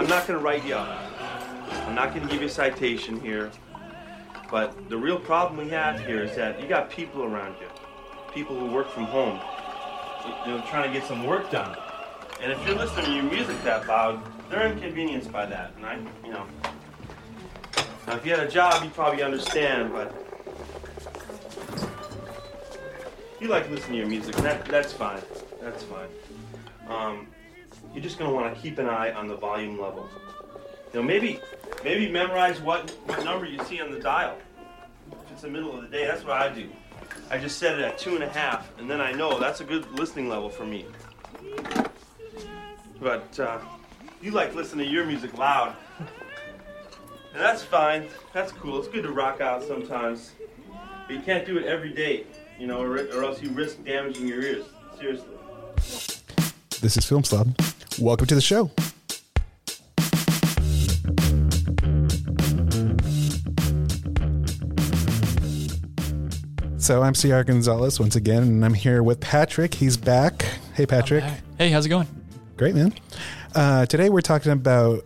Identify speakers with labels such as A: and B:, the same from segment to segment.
A: I'm not going to write you up. I'm not going to give you a citation here. But the real problem we have here is that you got people around you, people who work from home, you know, trying to get some work done. And if you're listening to your music that loud, they're inconvenienced by that. And I, you know, now if you had a job, you probably understand, but you like listening to your music, that, that's fine. That's fine. Um, you're just gonna want to keep an eye on the volume level. You know, maybe maybe memorize what, what number you see on the dial. If it's the middle of the day, that's what I do. I just set it at two and a half, and then I know that's a good listening level for me. But uh, you like listening to your music loud. And that's fine. That's cool. It's good to rock out sometimes. But you can't do it every day, you know, or, or else you risk damaging your ears. Seriously.
B: This is Film Slob. Welcome to the show. So I'm CR Gonzalez once again, and I'm here with Patrick. He's back. Hey, Patrick.
C: Hey, how's it going?
B: Great, man. Uh, today we're talking about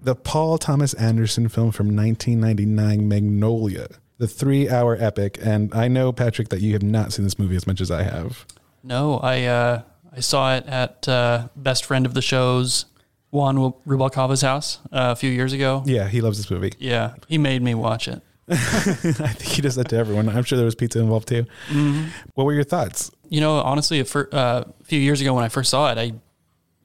B: the Paul Thomas Anderson film from 1999, Magnolia, the three hour epic. And I know, Patrick, that you have not seen this movie as much as I have.
C: No, I uh, I saw it at uh, best friend of the show's Juan Rubalcava's house uh, a few years ago.
B: Yeah, he loves this movie.
C: Yeah, he made me watch it.
B: I think he does that to everyone. I'm sure there was pizza involved too.
C: Mm-hmm.
B: What were your thoughts?
C: You know, honestly, a, fir- uh, a few years ago when I first saw it, I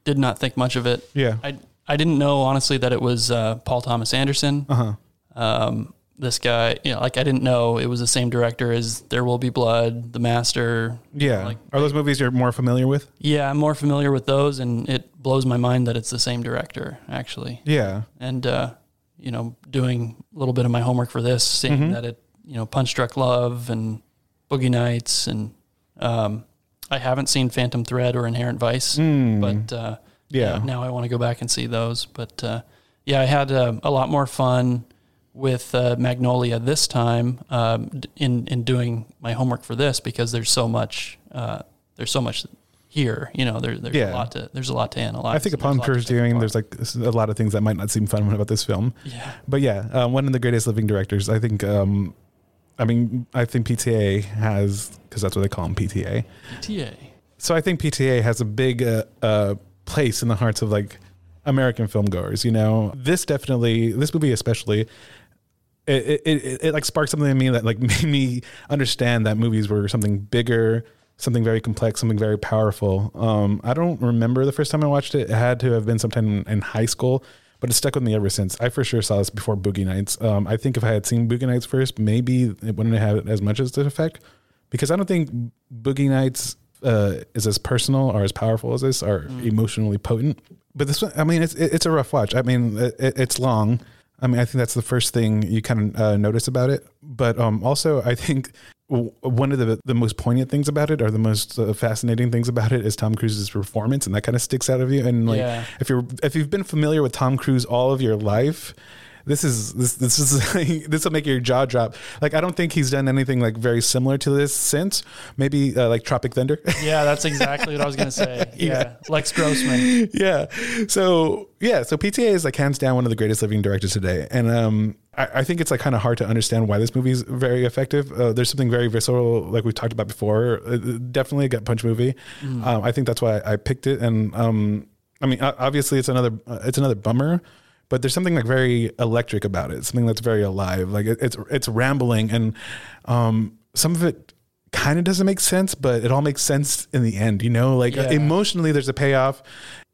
C: did not think much of it.
B: Yeah.
C: I I didn't know honestly that it was uh, Paul Thomas Anderson.
B: Uh huh.
C: Um, this guy, you know, like I didn't know it was the same director as There Will Be Blood, The Master.
B: Yeah.
C: Like-
B: Are those movies you're more familiar with?
C: Yeah, I'm more familiar with those, and it blows my mind that it's the same director actually.
B: Yeah.
C: and uh, you know, doing a little bit of my homework for this, seeing
B: Mhm.
C: that it, you know, Punch Drunk Love and Boogie Nights, and um, I haven't seen Phantom Thread or Inherent Vice,
B: Mm.
C: but uh,
B: Yeah.
C: now I want to go back and see those. But uh, yeah, I had uh, a lot more fun with uh, Magnolia this time um, in in doing my homework for this because there's so much uh, there's so much here. You know, there, there's
B: Yeah.
C: a lot to there's a lot to analyze.
B: I think upon
C: there's a lot to pick
B: pursuing,
C: apart.
B: there's like a lot of things that might not seem fun about this film.
C: yeah.
B: But yeah, uh, one of the greatest living directors. I think. Um, I mean, I think PTA has because that's what they call him, PTA.
C: TA.
B: So I think PTA has a big uh, uh, place in the hearts of like American film goers. You know, this definitely, this movie especially, it it, it, it like sparked something in me that like made me understand that movies were something bigger, something very complex, something very powerful. Um, I don't remember the first time I watched it. It had to have been sometime in, in high school. But it stuck with me ever since. I for sure saw this before Boogie Nights. Um, I think if I had seen Boogie Nights first, maybe it wouldn't have had as much as the effect because I don't think Boogie Nights uh, is as personal or as powerful as this or emotionally potent. But this one, I mean, it's it's a rough watch. I mean, it, it's long. I mean, I think that's the first thing you kind of uh, notice about it. But um, also, I think w- one of the the most poignant things about it, or the most uh, fascinating things about it, is Tom Cruise's performance, and that kind of sticks out of you. And like,
C: Yeah.
B: if you're if you've been familiar with Tom Cruise all of your life, this is this this is this will make your jaw drop. Like I don't think he's done anything like very similar to this since. Maybe uh, like Tropic Thunder.
C: Yeah, that's exactly what I was gonna say. Yeah, Les Grossman.
B: yeah. So yeah. So PTA is like hands down one of the greatest living directors today, and um, I, I think it's like kind of hard to understand why this movie is very effective. Uh, there's something very visceral, like we talked about before. Uh, definitely a gut punch movie. Um, I think that's why I picked it, and um, I mean, obviously it's another uh, it's another bummer. But there's something like very electric about it. Something that's very alive. Like it, it's it's rambling, and um, some of it kind of doesn't make sense, but it all makes sense in the end. You know, like
C: Yeah.
B: emotionally, there's a payoff.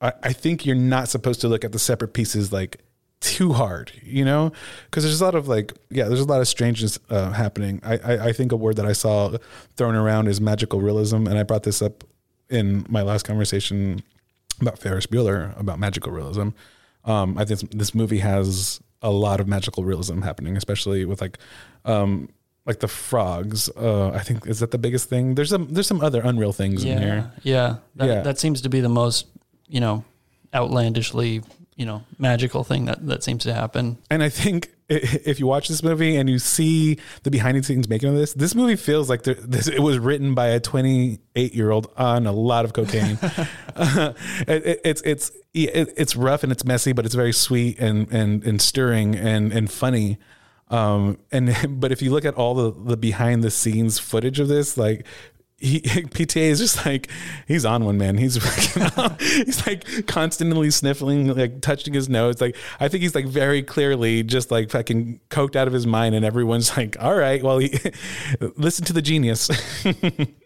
B: I, I think you're not supposed to look at the separate pieces like too hard, you know, because there's a lot of like, yeah, there's a lot of strangeness uh, happening. I, I I think a word that I saw thrown around is magical realism, and I brought this up in my last conversation about Ferris Bueller about magical realism. Um, I think this, movie has a lot of magical realism happening, especially with like, um, like the frogs. Uh, I think is that the biggest thing. There's some there's some other unreal things in
C: Yeah,
B: here.
C: yeah. That,
B: Yeah.
C: that seems to be the most, you know, outlandishly, you know, magical thing that that seems to happen.
B: And I think if you watch this movie and you see the behind the scenes making of this, this movie feels like there, this, it was written by a 28 year old on a lot of cocaine. Uh, it, it- it's it's it, it's rough and it's messy, but it's very sweet and and and stirring and and funny. Um, and but if you look at all the the behind the scenes footage of this, like he PTA is just like he's on one man. He's he's like constantly sniffling, like touching his nose. Like I think he's like very clearly just like fucking coked out of his mind, and everyone's like, "All right, well, he, listen to the genius."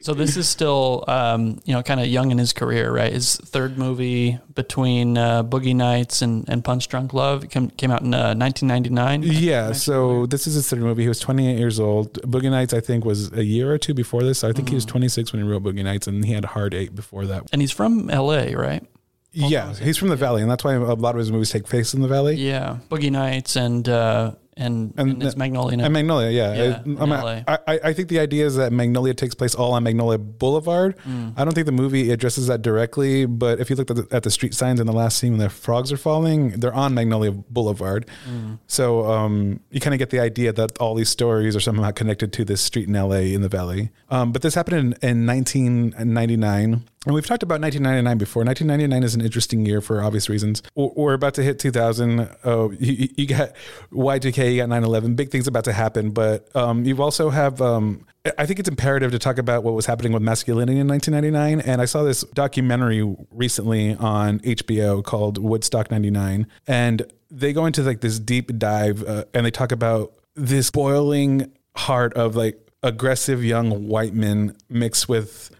C: So this is still, um, you know, kind of young in his career, right? His third movie between uh, Boogie Nights and, and Punch Drunk Love came, came out in uh, 1999.
B: yeah. So this is his third movie. He was 28 years old. Boogie Nights, I think, was a year or two before this. So I think he was 26 when he wrote Boogie Nights, and he had Hard Eight before that.
C: And he's from L.A., right?
B: Yeah, he's from the Valley, and that's why a lot of his movies take place in the Valley.
C: Yeah, Boogie Nights and uh, and
B: And
C: and, it's Magnolia.
B: And Magnolia, yeah.
C: Yeah,
B: I- I'm-
C: LA.
B: I, I, I think the idea is that Magnolia takes place all on Magnolia Boulevard.
C: Mm.
B: I don't think the movie addresses that directly, but if you look at the, at the street signs in the last scene when the frogs are falling, they're on Magnolia Boulevard.
C: Mm.
B: So um, you kind of get the idea that all these stories are somehow connected to this street in LA in the Valley. Um, but this happened in, in 1999. And we've talked about 1999 before. 1999 is an interesting year for obvious reasons. We're about to hit 2000. Oh, you, you got Y2K, you got 9/11. Big things about to happen. But um, you've also have. Um, I think it's imperative to talk about what was happening with masculinity in 1999. And I saw this documentary recently on HBO called Woodstock 99, and they go into like this deep dive, uh, and they talk about this boiling heart of like aggressive young white men mixed with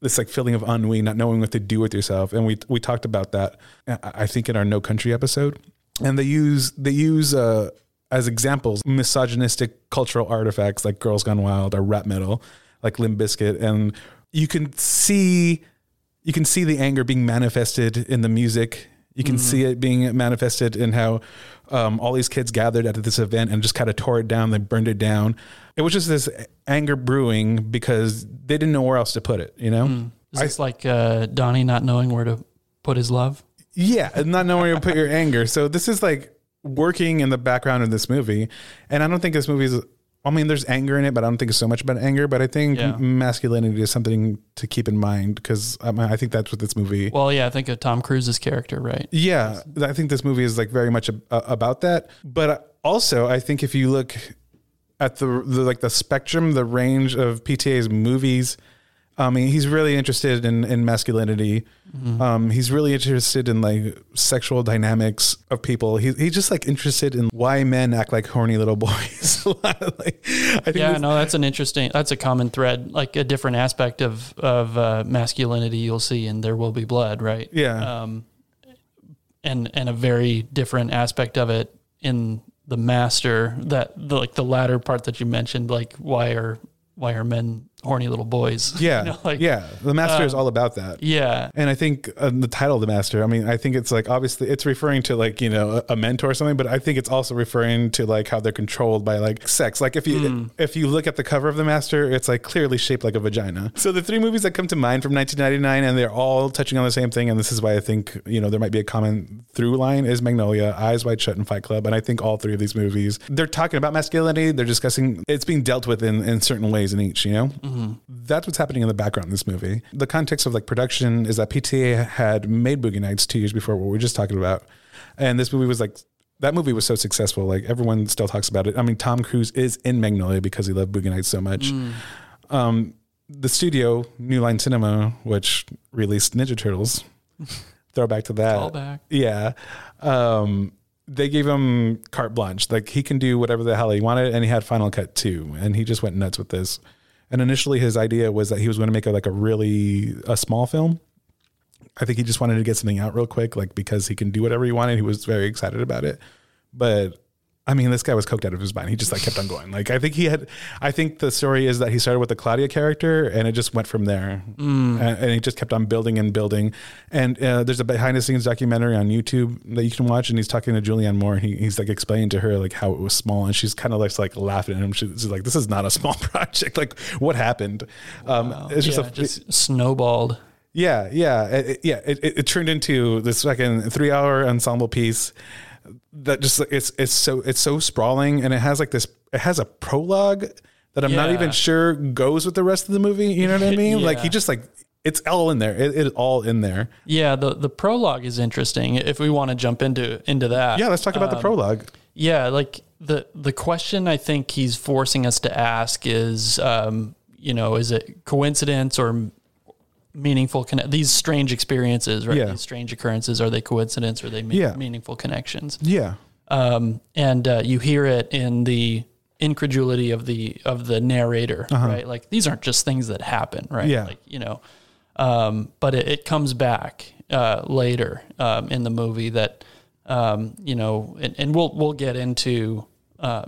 B: this like feeling of ennui, not knowing what to do with yourself. And we we talked about that, I I think, in our No Country episode. And they use they use uh, as examples misogynistic cultural artifacts like Girls Gone Wild or rap metal, like Limp Bizkit, and you can see you can see the anger being manifested in the music. You can see it being manifested in how um, all these kids gathered at this event and just kind of tore it down. They burned it down. It was just this anger brewing because they didn't know where else to put it. You know,
C: Is this like uh, Donnie not knowing where to put his love?
B: yeah, and not knowing where to put your anger. So this is like working in the background of this movie, and I don't think this movie is. I mean, there's anger in it, but I don't think it's so much about anger. But I think
C: Yeah.
B: masculinity is something to keep in mind because I, mean, I think that's what this movie.
C: Well, yeah, I think of Tom Cruise's character, right?
B: Yeah, I think this movie is like very much a, uh, about that. But uh, also, I think if you look at the, the like the spectrum, the range of PTA's movies, I mean, he's really interested in in masculinity. Um, he's really interested in like sexual dynamics of people. He, he's just like interested in why men act like horny little boys. like, I think
C: Yeah, no, that's an interesting. That's a common thread, like a different aspect of of uh, masculinity you'll see in There Will Be Blood, right?
B: Yeah.
C: Um, and and a very different aspect of it in the Master. That the, like the latter part that you mentioned, like why are why are men horny little boys?
B: yeah,
C: You know, like
B: yeah. The master is
C: um,
B: all about that.
C: yeah,
B: And I think uh, the title of the master, I mean, I think it's like obviously it's referring to like, you know, a, a mentor or something, but I think it's also referring to like how they're controlled by like sex. Like if you if you look at the cover of the master, it's like clearly shaped like a vagina. So the three movies that come to mind from 1999 and they're all touching on the same thing and this is why I think, you know, there might be a common through line is Magnolia, Eyes Wide Shut and Fight Club. And I think all three of these movies, they're talking about masculinity, they're discussing it's being dealt with in in certain ways in each, you know? That's what's happening in the background in this movie. The context of like production is that PTA had made Boogie Nights two years before what we were just talking about, and this movie was like that movie was so successful. Like everyone still talks about it. I mean, Tom Cruise is in Magnolia because he loved Boogie Nights so much. Um, the studio, New Line Cinema, which released Ninja Turtles, throwback to that.
C: Callback.
B: Yeah. Um, they gave him carte blanche. Like he can do whatever the hell he wanted, and he had Final Cut too, and he just went nuts with this. And initially, his idea was that he was going to make a, like a really a small film. I think he just wanted to get something out real quick, like because he can do whatever he wanted. He was very excited about it, but I mean, this guy was coked out of his mind. He just like kept on going. Like I think he had. I think the story is that he started with the Claudia character, and it just went from there. And, and he just kept on building and building. And uh, there's a behind the scenes documentary on YouTube that you can watch, and he's talking to Julianne Moore. And he, he's like explaining to her like how it was small, and she's kind of like like laughing at him. She's like, "This is not a small project. Like what happened?" Um, it's just
C: yeah,
B: a
C: just snowballed.
B: yeah, yeah, it, it- yeah. It, it, it turned into this fucking three-hour ensemble piece that just it's it's so it's so sprawling and it has like this it has a prologue that I'm not even sure goes with the rest of the movie. You know what I mean? Like he just like it's all in there. It, it's all in there.
C: Yeah, the the prologue is interesting. If we want to jump into into that,
B: Yeah, let's talk about the prologue.
C: Yeah, like the the question I think he's forcing us to ask is, um, you know, is it coincidence or meaningful connect? These strange experiences, right?
B: Yeah.
C: These strange occurrences are they coincidence or are they me-
B: Yeah.
C: meaningful connections?
B: Yeah.
C: Um, and uh, you hear it in the incredulity of the of the narrator, right? Like these aren't just things that happen, right?
B: Uh-huh. Yeah.
C: Like you know, um, but it, it comes back uh, later um, in the movie that um, you know, and, and we'll we'll get into uh,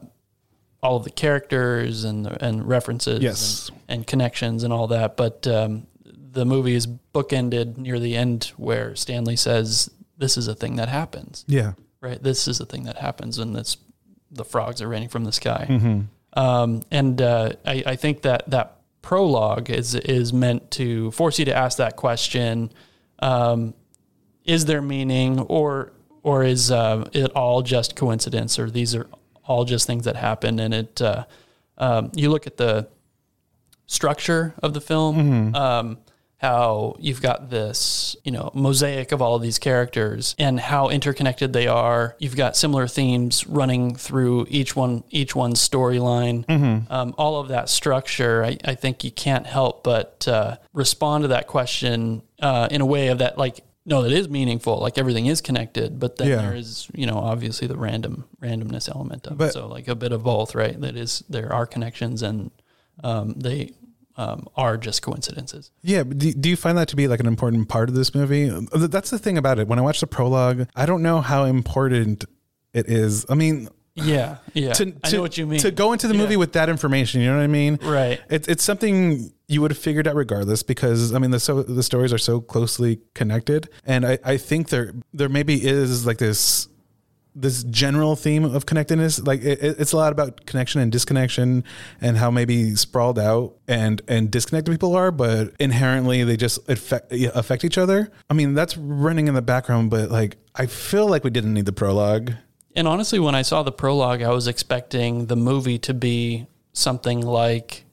C: all of the characters and and references,
B: Yes.
C: and, and connections and all that. But um, the movie is bookended near the end where Stanley says, "This is a thing that happens."
B: Yeah.
C: right? This is a thing that happens when this the frogs are raining from the sky. Um, and uh, I, I think that that prologue is is meant to force you to ask that question: um, Is there meaning, or or is uh, it all just coincidence, or these are all just things that happen? And it uh, um, you look at the structure of the film, um, how you've got this, you know, mosaic of all of these characters and how interconnected they are. You've got similar themes running through each one, each one's storyline. Um, all of that structure, I, I think you can't help but uh, respond to that question uh, in a way of that, like, no, it is meaningful. Like everything is connected, but then
B: Yeah.
C: there is, you know, obviously the random randomness element of it. So like a bit of both, right? That is, there are connections and um, they um, are just coincidences.
B: Yeah, but do, do you find that to be like an important part of this movie? That's the thing about it. When I watch the prologue, I don't know how important it is. I mean,
C: Yeah, yeah.
B: to,
C: I know what you mean.
B: To go into the movie
C: Yeah.
B: with that information, you know what I mean?
C: Right.
B: It's it's something you would have figured out regardless because I mean the so the stories are so closely connected, and I, I think there there maybe is like this this general theme of connectedness like it, it- it's a lot about connection and disconnection and how maybe sprawled out and and disconnected people are but inherently they just affect affect each other. I mean that's running in the background but like i feel like we didn't need the prologue.
C: And honestly, when I saw the prologue, I was expecting the movie to be something like,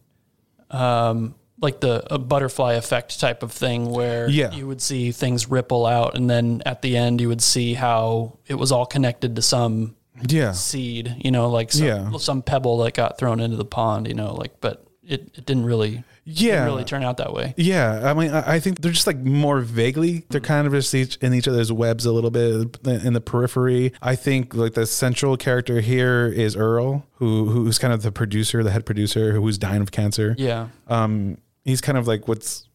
C: um, like the a butterfly effect type of thing, where
B: Yeah.
C: you would see things ripple out, and then at the end, you would see how it was all connected to some
B: yeah
C: seed, you know, like some,
B: Yeah.
C: some pebble that got thrown into the pond, you know, like, but it, it didn't really,
B: Yeah.
C: didn't really turn out that way.
B: Yeah, I mean, I I think they're just like more vaguely. They're kind of just each in each other's webs a little bit in the periphery. I think like the central character here is Earl, who who's kind of the producer, the head producer, who's dying of cancer.
C: Yeah.
B: Um, he's kind of like what's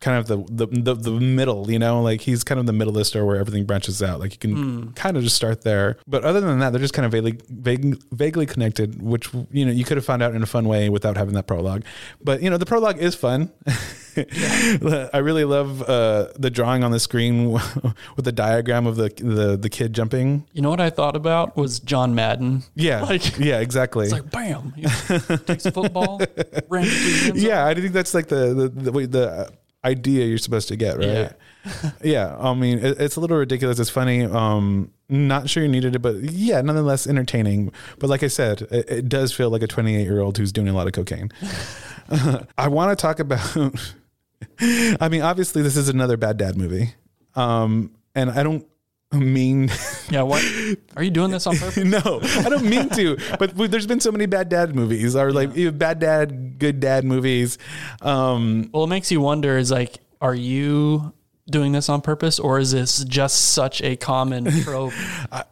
B: kind of the, the the the middle, you know, like he's kind of the middle the where everything branches out. Like you can hmm. kind of just start there. But other than that, they're just kind of vaguely vague, vaguely connected, which you know you could have found out in a fun way without having that prologue. But you know the prologue is fun. I really love uh, the drawing on the screen with the diagram of the the the kid jumping.
C: You know what I thought about was John Madden.
B: Yeah,
C: Like-
B: yeah, exactly.
C: It's like bam, he takes a football, ran into the end zone.
B: yeah, I think that's like the the the, the idea you're supposed to get, right? Yeah, I mean, it, it's a little ridiculous. It's funny. Um, not sure you needed it, but yeah, nonetheless entertaining. But like I said, it, it does feel like a 28 year old who's doing a lot of cocaine. I want to talk about. I mean, obviously, this is another bad dad movie, um, and I don't mean
C: Yeah, what? Are you doing this on purpose?
B: no, I don't mean to. But there's been so many bad dad movies, or like bad dad, good dad movies. Um,
C: Well, it makes you wonder is like, are you doing this on purpose or is this just such a common trope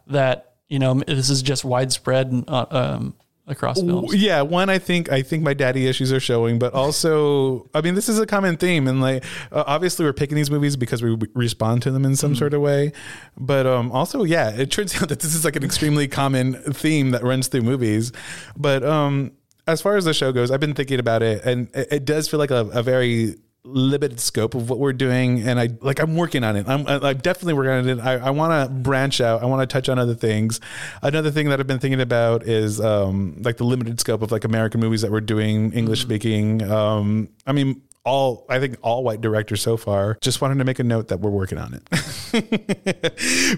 C: that, you know, this is just widespread uh, um, across films?
B: yeah, one, I think I think my daddy issues are showing, but also, I mean, this is a common theme, and like uh, obviously we're picking these movies because we respond to them in some sort of way, but um, also, yeah, it turns out that this is like an extremely common theme that runs through movies, but um, as far as the show goes, I've been thinking about it, and it, it does feel like a, a very limited scope of what we're doing and i like i'm working on it. I'm, I'm definitely working on it. I, I want to branch out. I want to touch on other things. Another thing that i've been thinking about is um like the limited scope of like american movies that we're doing english speaking um i mean all I think all white directors so far. Just wanted to make a note that we're working on it.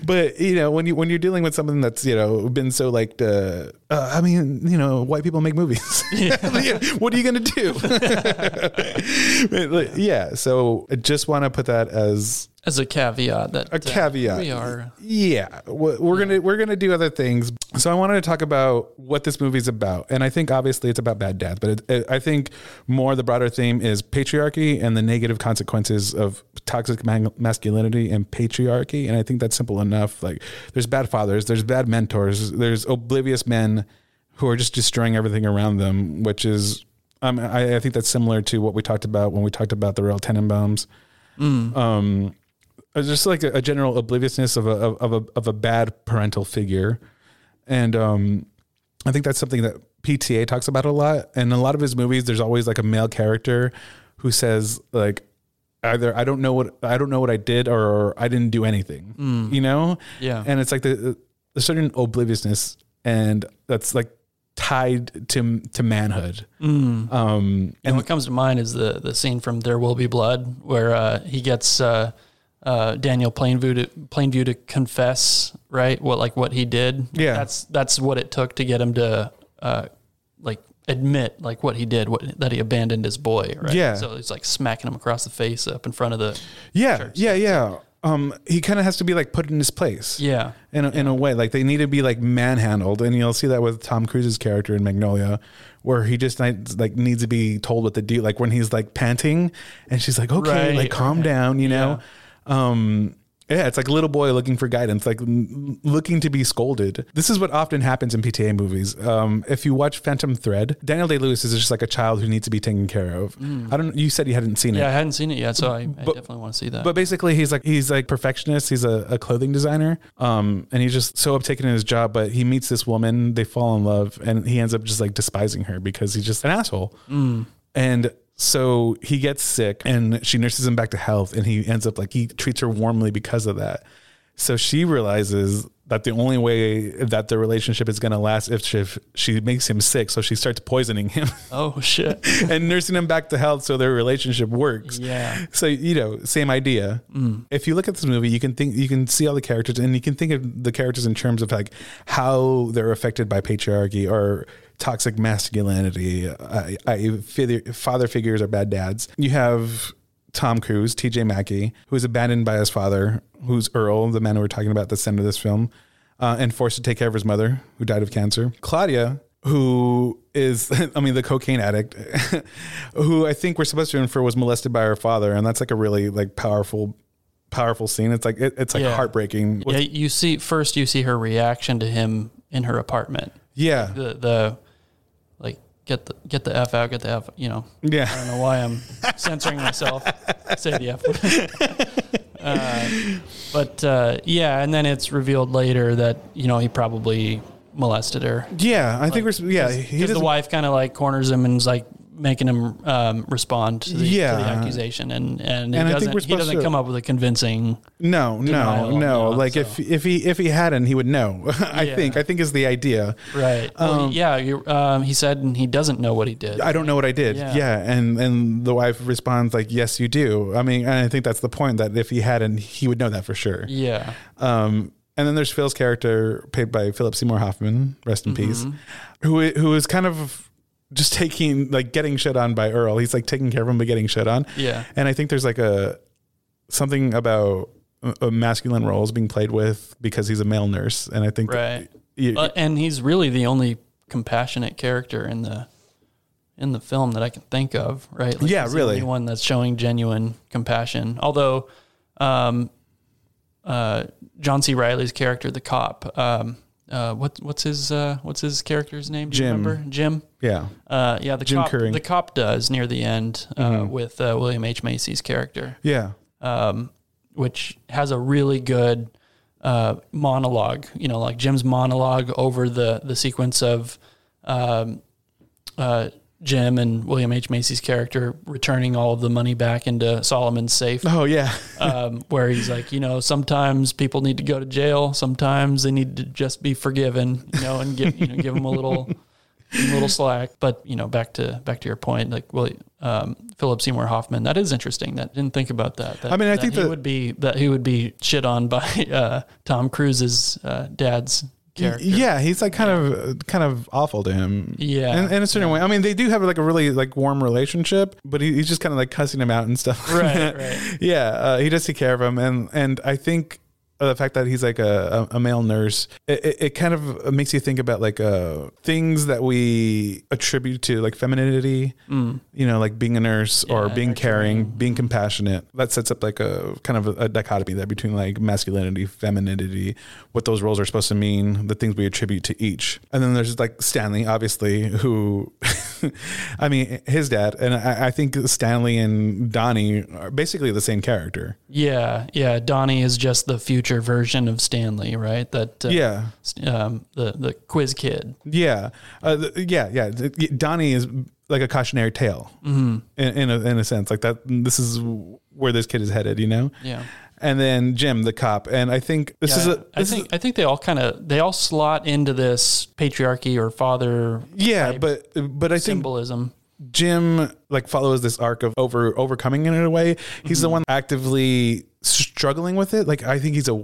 B: but you know, when you when you're dealing with something that's you know been so like, uh, uh, I mean, you know, white people make movies. Yeah. what are you gonna do? yeah. So I just want to put that as
C: as a caveat that
B: a caveat.
C: Uh, we are.
B: Yeah, we're, we're yeah. gonna we're gonna do other things. So I wanted to talk about what this movie's about, and I think obviously it's about bad dads, but it, it, I think more the broader theme is patriarchy and the negative consequences of toxic masculinity and patriarchy. And I think that's simple enough. Like, there's bad fathers, there's bad mentors, there's oblivious men who are just destroying everything around them, which is um, I, I, think that's similar to what we talked about when we talked about the Royal Tenenbaums. Mm. Um, just like a, a, general obliviousness of a of a of a bad parental figure, and um, I think that's something that PTA talks about a lot. And in a lot of his movies, there's always like a male character who says like either I don't know what I don't know what I did or I didn't do anything. Mm. You know?
C: Yeah.
B: And it's like the, the certain obliviousness and that's like tied to to manhood.
C: Mm. Um, and what comes to mind is the the scene from There Will Be Blood, where uh, he gets uh, uh, Daniel Plainview to Plainview to confess, right? What like what he did.
B: Yeah,
C: that's that's what it took to get him to uh, like admit like what he did, what that he abandoned his boy. Right.
B: Yeah.
C: So he's like smacking him across the face up in front of the.
B: Yeah, church. yeah, yeah um, he kind of has to be like put in his place.
C: Yeah.
B: In a, in a way, like they need to be like manhandled, and you'll see that with Tom Cruise's character in Magnolia, where he just like needs to be told what to do. Like when he's like panting, and she's like, "Okay, right, like calm right. down," you know. Yeah. Um, yeah, it's like a little boy looking for guidance, like looking to be scolded. This is what often happens in PTA movies. Um, if you watch Phantom Thread, Daniel Day Lewis is just like a child who needs to be taken care of. Mm. I don't. You said you hadn't seen
C: it.
B: Yeah,
C: I hadn't seen it yet, so I, I definitely want to see that.
B: But basically, he's like he's like perfectionist. He's a, a clothing designer, um, and he's just so uptaken in his job. But he meets this woman, they fall in love, and he ends up just like despising her because he's just an asshole. Mm. And so he gets sick and she nurses him back to health and he ends up like he treats her warmly because of that. So she realizes that the only way that the relationship is going to last if she, if she makes him sick. So she starts poisoning him.
C: Oh shit!
B: and nursing him back to health so their relationship works.
C: Yeah.
B: So you know, same idea. Mm. If you look at this movie, you can think you can see all the characters, and you can think of the characters in terms of like how they're affected by patriarchy or toxic masculinity. I, I, father figures are bad dads. You have Tom Cruise, TJ Mackey, who is abandoned by his father, who's Earl, the man we're talking about at the center of this film, uh, and forced to take care of his mother, who died of cancer. Claudia, who is, I mean, the cocaine addict, who I think we're supposed to infer was molested by her father, and that's like a really like powerful powerful scene. It's like it, it's like yeah. heartbreaking.
C: Yeah, you see first you see her reaction to him in her apartment.
B: Yeah,
C: the the get the get the f out, get the f. You know.
B: Yeah.
C: I don't know why I'm censoring myself. Say the f. uh, but uh, yeah, and then it's revealed later that you know he probably molested her.
B: Yeah, I like, think we're yeah.
C: Because the wife kind of like corners him and is like, making him um, respond to the,
B: yeah.
C: to the, accusation, and and, and he doesn't he doesn't to, come up with a convincing.
B: No, no, no. Like so. if if he if he hadn't, he would know. I yeah. think I think is the idea.
C: Right. Um, well, yeah. Um, he said and he doesn't know what he did.
B: I don't know what I did. Yeah. yeah. And and the wife responds like, "Yes, you do." I mean, and I think that's the point that if he hadn't, he would know that for sure.
C: Yeah.
B: Um. And then there's Phil's character, played by Philip Seymour Hoffman, rest in mm-hmm. peace, who who is kind of just taking like getting shit on by Earl. He's like taking care of him but getting shit on.
C: Yeah.
B: And I think there's like a something about a masculine roles being played with because he's a male nurse, and I think
C: right. Uh, and he's really the only compassionate character in the in the film that I can think of. Right?
B: Like yeah, really.
C: The one that's showing genuine compassion. Although, um, uh, John C. Reilly's character, the cop, um, uh, what, what's his uh, what's his character's name? Do Jim. you remember? Jim.
B: Yeah.
C: Uh, yeah. The Jim cop. Curry. The cop does near the end uh, mm-hmm. with uh, William H Macy's character.
B: Yeah.
C: Um, which has a really good uh, monologue. You know, like Jim's monologue over the the sequence of um, Jim and William H Macy's character returning all of the money back into Solomon's safe.
B: Oh yeah,
C: um, where he's like, you know, sometimes people need to go to jail, sometimes they need to just be forgiven, you know, and give you know give them a little a little slack. But you know, back to back to your point, like well, um, Philip Seymour Hoffman. That is interesting. That didn't think about that. that
B: I mean, I
C: that
B: think
C: he
B: that-
C: would be that he would be shit on by uh, Tom Cruise's uh, dad's character.
B: Yeah, he's like kind of kind of awful to him.
C: Yeah,
B: in, in a certain way. I mean, they do have like a really like warm relationship, but he, he's just kind of like cussing him out and stuff.
C: Right, right.
B: yeah, uh, he does take care of him, and and I think uh, the fact that he's like a, a, male nurse, it, it, it kind of makes you think about like uh, things that we attribute to like femininity. You know, like being a nurse or being caring, being compassionate. That sets up like a kind of a, a dichotomy there between like masculinity, femininity, what those roles are supposed to mean, the things we attribute to each. And then there's like Stanley, obviously, who, I mean, his dad, and I, I think Stanley and Donnie are basically the same character.
C: Yeah, yeah. Donnie is just the future version of Stanley, right? That uh,
B: Yeah.
C: um, the the quiz kid.
B: Yeah, uh, th- yeah, yeah. Donnie is like a cautionary tale in, in, a, in a sense, like that. This is where this kid is headed, you know.
C: Yeah.
B: And then Jim, the cop, and I think this is
C: Yeah,
B: a.
C: I
B: This
C: think
B: is,
C: I think they all kind of they all slot into this patriarchy or father
B: yeah, but but I think
C: symbolism.
B: Jim like follows this arc of over overcoming it in a way. He's the
C: Mm-hmm.
B: one actively struggling with it. Like I think he's a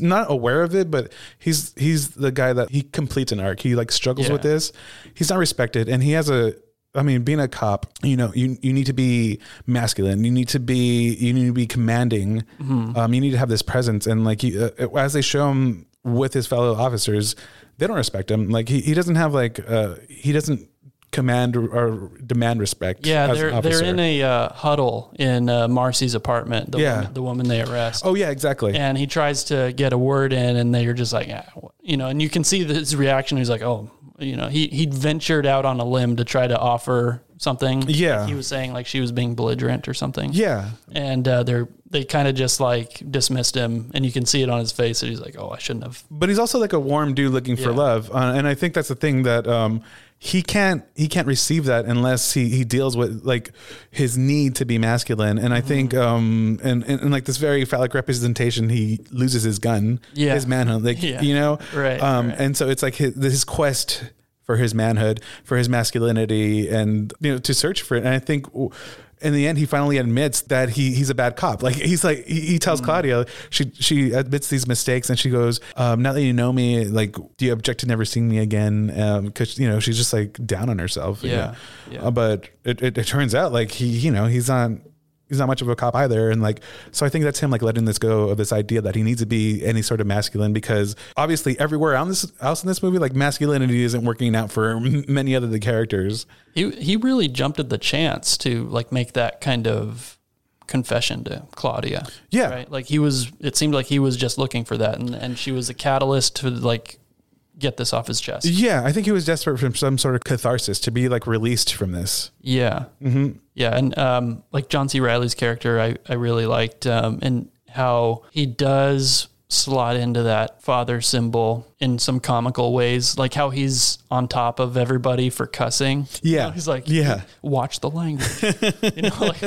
B: not aware of it, but he's he's the guy that he completes an arc. He like struggles with this. He's not respected, and he has a. I mean, being a cop, you know, you you need to be masculine. You need to be you need to be commanding.
C: Mm-hmm.
B: Um, you need to have this presence, and like you, uh, as they show him with his fellow officers, they don't respect him. Like he, he doesn't have like uh, he doesn't command or, demand respect.
C: Yeah, they're they're in a uh, huddle in uh, Marcy's apartment. The
B: Yeah.
C: woman, the woman they arrest.
B: Oh yeah, exactly.
C: and he tries to get a word in, and they're just like, ah, you know, and you can see his reaction. He's like, oh, you know, he he ventured out on a limb to try to offer something.
B: Yeah.
C: Like he was saying like she was being belligerent or something.
B: yeah,
C: and uh, they're they kind of just like dismissed him, and you can see it on his face that he's like, oh, I shouldn't have.
B: but he's also like a warm dude looking for love, uh, and I think that's the thing that um, he can't he can't receive that unless he he deals with like his need to be masculine. And I
C: Mm-hmm.
B: think um, and, and and like this very phallic representation, he loses his gun,
C: Yeah.
B: his manhood, like
C: Yeah.
B: you know,
C: Right,
B: Um,
C: right.
B: and so it's like his, his quest for his manhood, for his masculinity, and you know to search for it. And I think. In the end, he finally admits that he he's a bad cop. Like he's like he, he
C: Mm.
B: tells Claudia, she she admits these mistakes, and she goes, um, "Now that you know me, like, do you object to never seeing me again?" Because you know she's just like down on herself.
C: Yeah, yeah.
B: Uh, but it, it, it turns out like he you know he's not he's not much of a cop either, and like so I think that's him like letting this go of this idea that he needs to be any sort of masculine because obviously everywhere else this else in this movie like masculinity isn't working out for many other the characters.
C: He he really jumped at the chance to like make that kind of confession to Claudia.
B: Yeah.
C: Right. Like he was. It seemed like he was just looking for that, and and she was a catalyst to like get this off his chest.
B: Yeah, I think he was desperate for some sort of catharsis to be like released from this.
C: Yeah. Mm-hmm. Yeah. And um, like John C. Reilly's character, I, I really liked um, and how he does slot into that father symbol in some comical ways, like how he's on top of everybody for cussing. You
B: Yeah.
C: know, he's like,
B: Yeah.
C: watch the language. you know, like,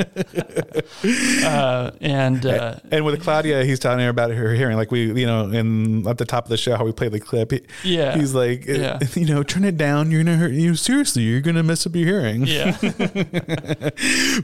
C: uh, and uh,
B: And with Claudia, he's telling her about her hearing. Like we, you know, in at the top of the show, how we played the clip. He,
C: Yeah.
B: he's like,
C: Yeah.
B: you know, turn it down. You're gonna hurt you. Seriously, you're gonna mess up your hearing.
C: yeah,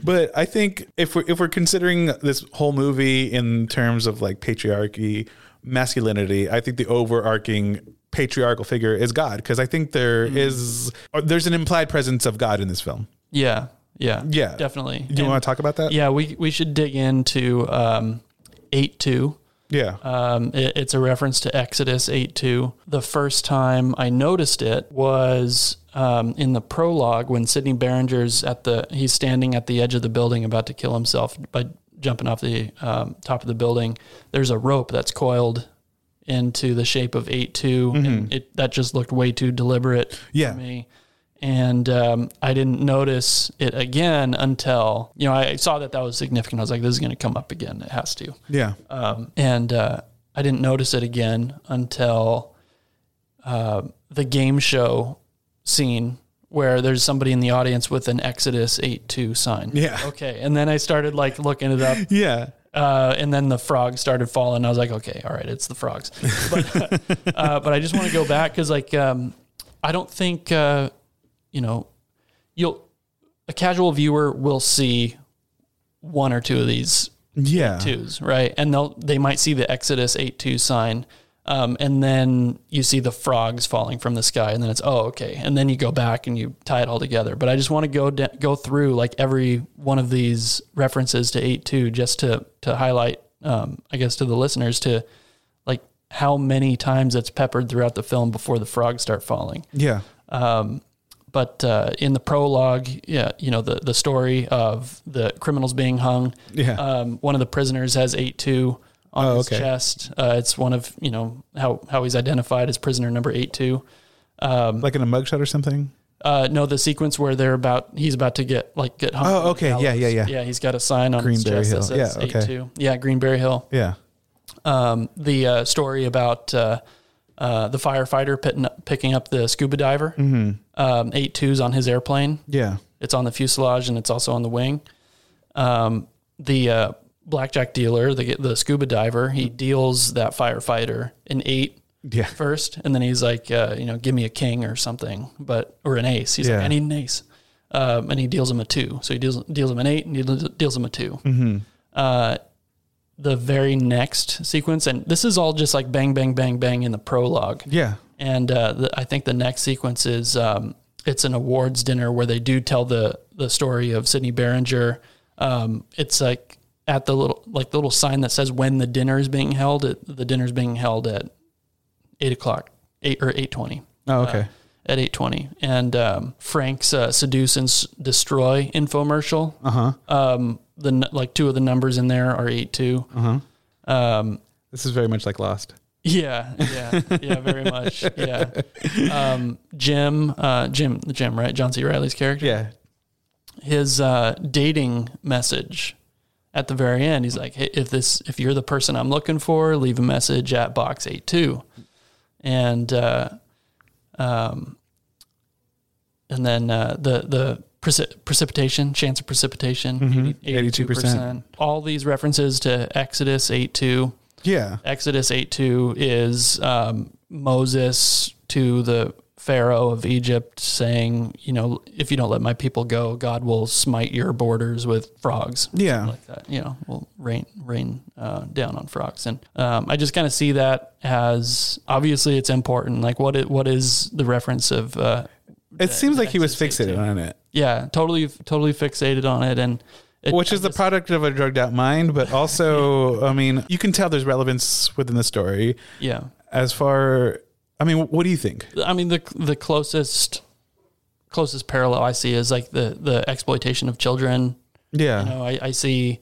B: But I think if we're if we're considering this whole movie in terms of like patriarchy, masculinity, I think the overarching patriarchal figure is God because I think there
C: Mm.
B: is there's an implied presence of God in this film.
C: yeah, yeah,
B: Yeah.
C: definitely.
B: Do you
C: And-
B: want to talk about that?
C: Yeah, we we should dig into um, eight two.
B: Yeah.
C: Um, it- it's a reference to Exodus 8 2. The first time I noticed it was um, in the prologue when Sydney Barringer's at the, he's standing at the edge of the building about to kill himself by jumping off the um, top of the building. There's a rope that's coiled into the shape of 8 2. And it, that just looked way too deliberate
B: Yeah.
C: for me. And um, I didn't notice it again until, you know, I saw that that was significant. I was like, this is going to come up again. It has to.
B: yeah.
C: Um, and uh, I didn't notice it again until uh, the game show scene where there's somebody in the audience with an Exodus 8 2 sign.
B: Yeah.
C: Okay. And then I started like looking it up.
B: Yeah.
C: Uh, and then the frogs started falling. I was like, okay, all right, it's the frogs. But, uh, but I just want to go back because, like, um, I don't think uh, you know, you'll a casual viewer will see one or two of these
B: Yeah.
C: twos, right? And they'll they might see the Exodus eight two sign, um, and then you see the frogs falling from the sky, and then it's oh okay, and then you go back and you tie it all together. But I just want to go da- go through like every one of these references to eight two just to to highlight, um, I guess to the listeners to like how many times it's peppered throughout the film before the frogs start falling.
B: Yeah.
C: But uh, in the prologue, yeah, you know the the story of the criminals being hung.
B: Yeah.
C: Um, one of the prisoners has eight two on
B: Oh,
C: his
B: okay.
C: chest. Uh, it's one of you know how how he's identified as prisoner number eight two.
B: like in a mugshot or something.
C: Uh, no, the sequence where they're about he's about to get like get hung.
B: Oh, okay. Yeah, yeah, yeah.
C: Yeah, he's got a sign on his
B: Greenberry
C: chest
B: Hill.
C: that says
B: Yeah, okay.
C: two. Yeah, Greenberry Hill.
B: Yeah.
C: Um, the uh, story about uh, uh, the firefighter picking up, picking up the scuba diver. Mm-hmm. Um, eight twos on his airplane.
B: Yeah.
C: It's on the fuselage and it's also on the wing. Um, the uh, blackjack dealer, the the scuba diver, he deals that firefighter an eight
B: Yeah.
C: first, and then he's like, uh, you know, give me a king or something, but or an ace. He's
B: Yeah.
C: like, I need an ace, um, and he deals him a two. So he deals deals him an eight, and he deals- him a 2
B: Mm-hmm.
C: Uh, the very next sequence, and this is all just like bang, bang, bang, bang in the prologue.
B: Yeah.
C: And uh, the, I think the next sequence is um, it's an awards dinner where they do tell the the story of Sydney Barringer. Um, it's like at the little like the little sign that says when the dinner is being held. It, the dinner is being held at eight o'clock, eight or eight twenty.
B: Oh, okay.
C: At eight twenty, and um, Frank's uh, "Seduce and S- Destroy" infomercial.
B: Uh huh.
C: Um, the n- like two of the numbers in there are eight two.
B: Uh huh.
C: Um,
B: This is very much like Lost.
C: yeah, yeah, yeah, very much. Yeah. Um, Jim, uh, Jim, Jim, right? John C. Reilly's character.
B: Yeah.
C: His uh, dating message at the very end, he's like, "Hey, if this, if you're the person I'm looking for, leave a message at box eight two, and uh, um, and then uh, the the preci- precipitation chance of precipitation, 82 percent. All these references to Exodus eight two.
B: Yeah.
C: Exodus 8 2 is um, Moses to the Pharaoh of Egypt saying, you know, if you don't let my people go, God will smite your borders with frogs.
B: Yeah.
C: Like that. You know, will rain rain uh, down on frogs. And um, I just kind of see that as obviously it's important. Like, what is, what is the reference of. Uh,
B: It seems like he was
C: Exodus 8
B: fixated on it,
C: yeah, totally, totally fixated on it. And it,
B: which is the product of a drugged out mind, but also, I mean, you can tell there's relevance within the story.
C: Yeah.
B: As far, I mean, what do you think?
C: I mean the the closest closest parallel I see is like the the exploitation of children.
B: Yeah.
C: You know, I, I see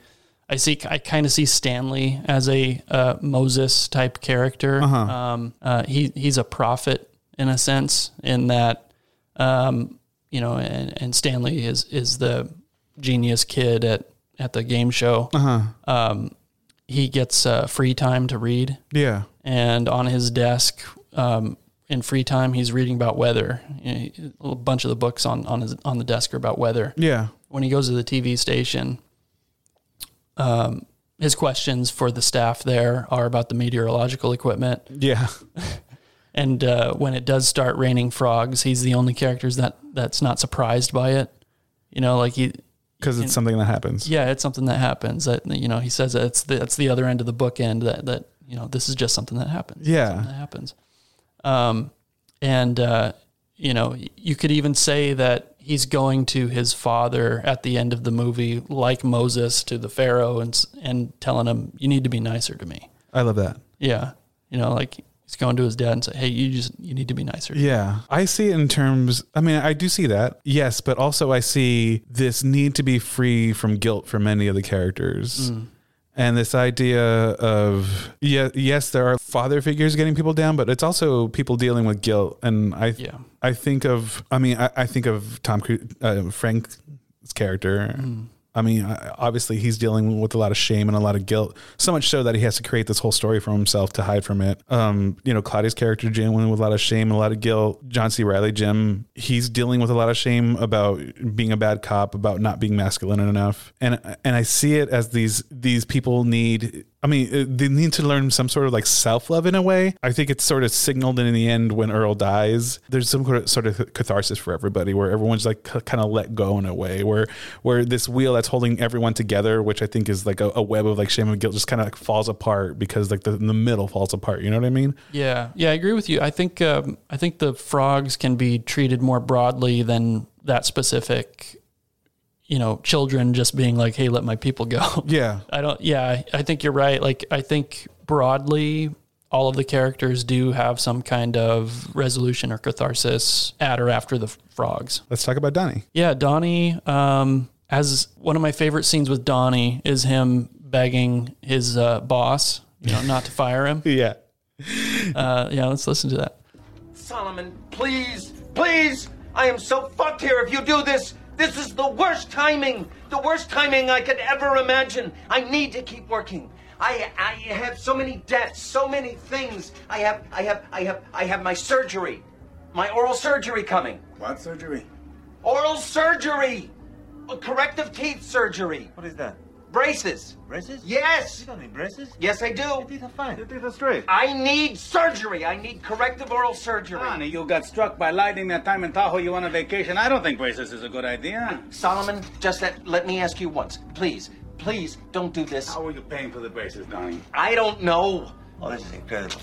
C: I see I kind of see Stanley as a uh, Moses type character.
B: Uh-huh.
C: Um, uh, he he's a prophet in a sense in that um, you know, and, and Stanley is is the genius kid at at the game show.
B: Uh huh.
C: Um, he gets uh, free time to read
B: Yeah.
C: and on his desk um, in free time he's reading about weather You know, a bunch of the books on on his on the desk are about weather
B: Yeah.
C: when he goes to the tv station um, his questions for the staff there are about the meteorological equipment
B: Yeah.
C: and uh, when it does start raining frogs he's the only character that that's not surprised by it you know like he
B: Because it's something that happens.
C: yeah it's something that happens that you know he says it's the, that's the other end of the bookend that that you know this is just something that happens
B: Yeah.
C: something that happens um and uh you know you could even say that he's going to his father at the end of the movie like Moses to the pharaoh and and telling him you need to be nicer to me
B: I love that.
C: yeah you know like he's going to his dad and say hey you just you need to be nicer
B: Yeah. I see it in terms, I mean, I do see that. Yes. But also, I see this need to be free from guilt for many of the characters.
C: Mm.
B: And this idea of, yeah, yes, there are father figures getting people down, but it's also people dealing with guilt. And I,
C: yeah
B: I think of, I mean, I, I think of Tom Cruise, uh, Frank's character.
C: Mm.
B: I mean, obviously he's dealing with a lot of shame and a lot of guilt, so much so that he has to create this whole story for himself to hide from it. Um, you know, Claudia's character, Jim, with a lot of shame and a lot of guilt. John C. Reilly, Jim, he's dealing with a lot of shame about being a bad cop, about not being masculine enough. And and I see it as these these people need I mean, uh, they need to learn some sort of like self love in a way. I think it's sort of signaled in the end when Earl dies. There's some sort of- sort of catharsis for everybody, where everyone's like kind of let go in a way, where where this wheel that's holding everyone together, which I think is like a, a web of like shame and guilt, just kind of like falls apart because like the, the middle falls apart. You know what I mean?
C: Yeah, yeah, I agree with you. I think um, I think the frogs can be treated more broadly than that specific. You know, children just being like, "Hey, let my people go."
B: Yeah.
C: I don't. Yeah, I- I think you're right. Like, I think broadly, all of the characters do have some kind of resolution or catharsis at or after the frogs.
B: Let's talk about Donnie.
C: Yeah, Donnie. Um, as one of my favorite scenes with Donnie is him begging his uh, boss, you know, not to fire him.
B: Yeah.
C: Uh, yeah, let's listen to that.
D: Solomon, please, please! I am so fucked here if you do this! This is the worst timing! The worst timing I could ever imagine! I need to keep working. I I have so many debts, so many things. I have I have I have I have my surgery. My oral surgery coming.
E: What surgery?
D: Oral surgery! Corrective teeth surgery.
E: What is that?
D: Braces.
E: Braces?
D: Yes!
E: You don't need braces.
D: Yes, I
E: Your
D: do.
E: teeth are fine.
F: Your teeth are straight.
D: I need surgery. I need corrective oral surgery.
E: Honey, you got struck by lightning that time in Tahoe. You went on vacation. I don't think braces is a good idea.
D: Solomon, just let, let me ask you once. Please, please don't do this.
E: How are you paying for the braces, Donnie?
D: I don't know.
F: Oh, this is incredible.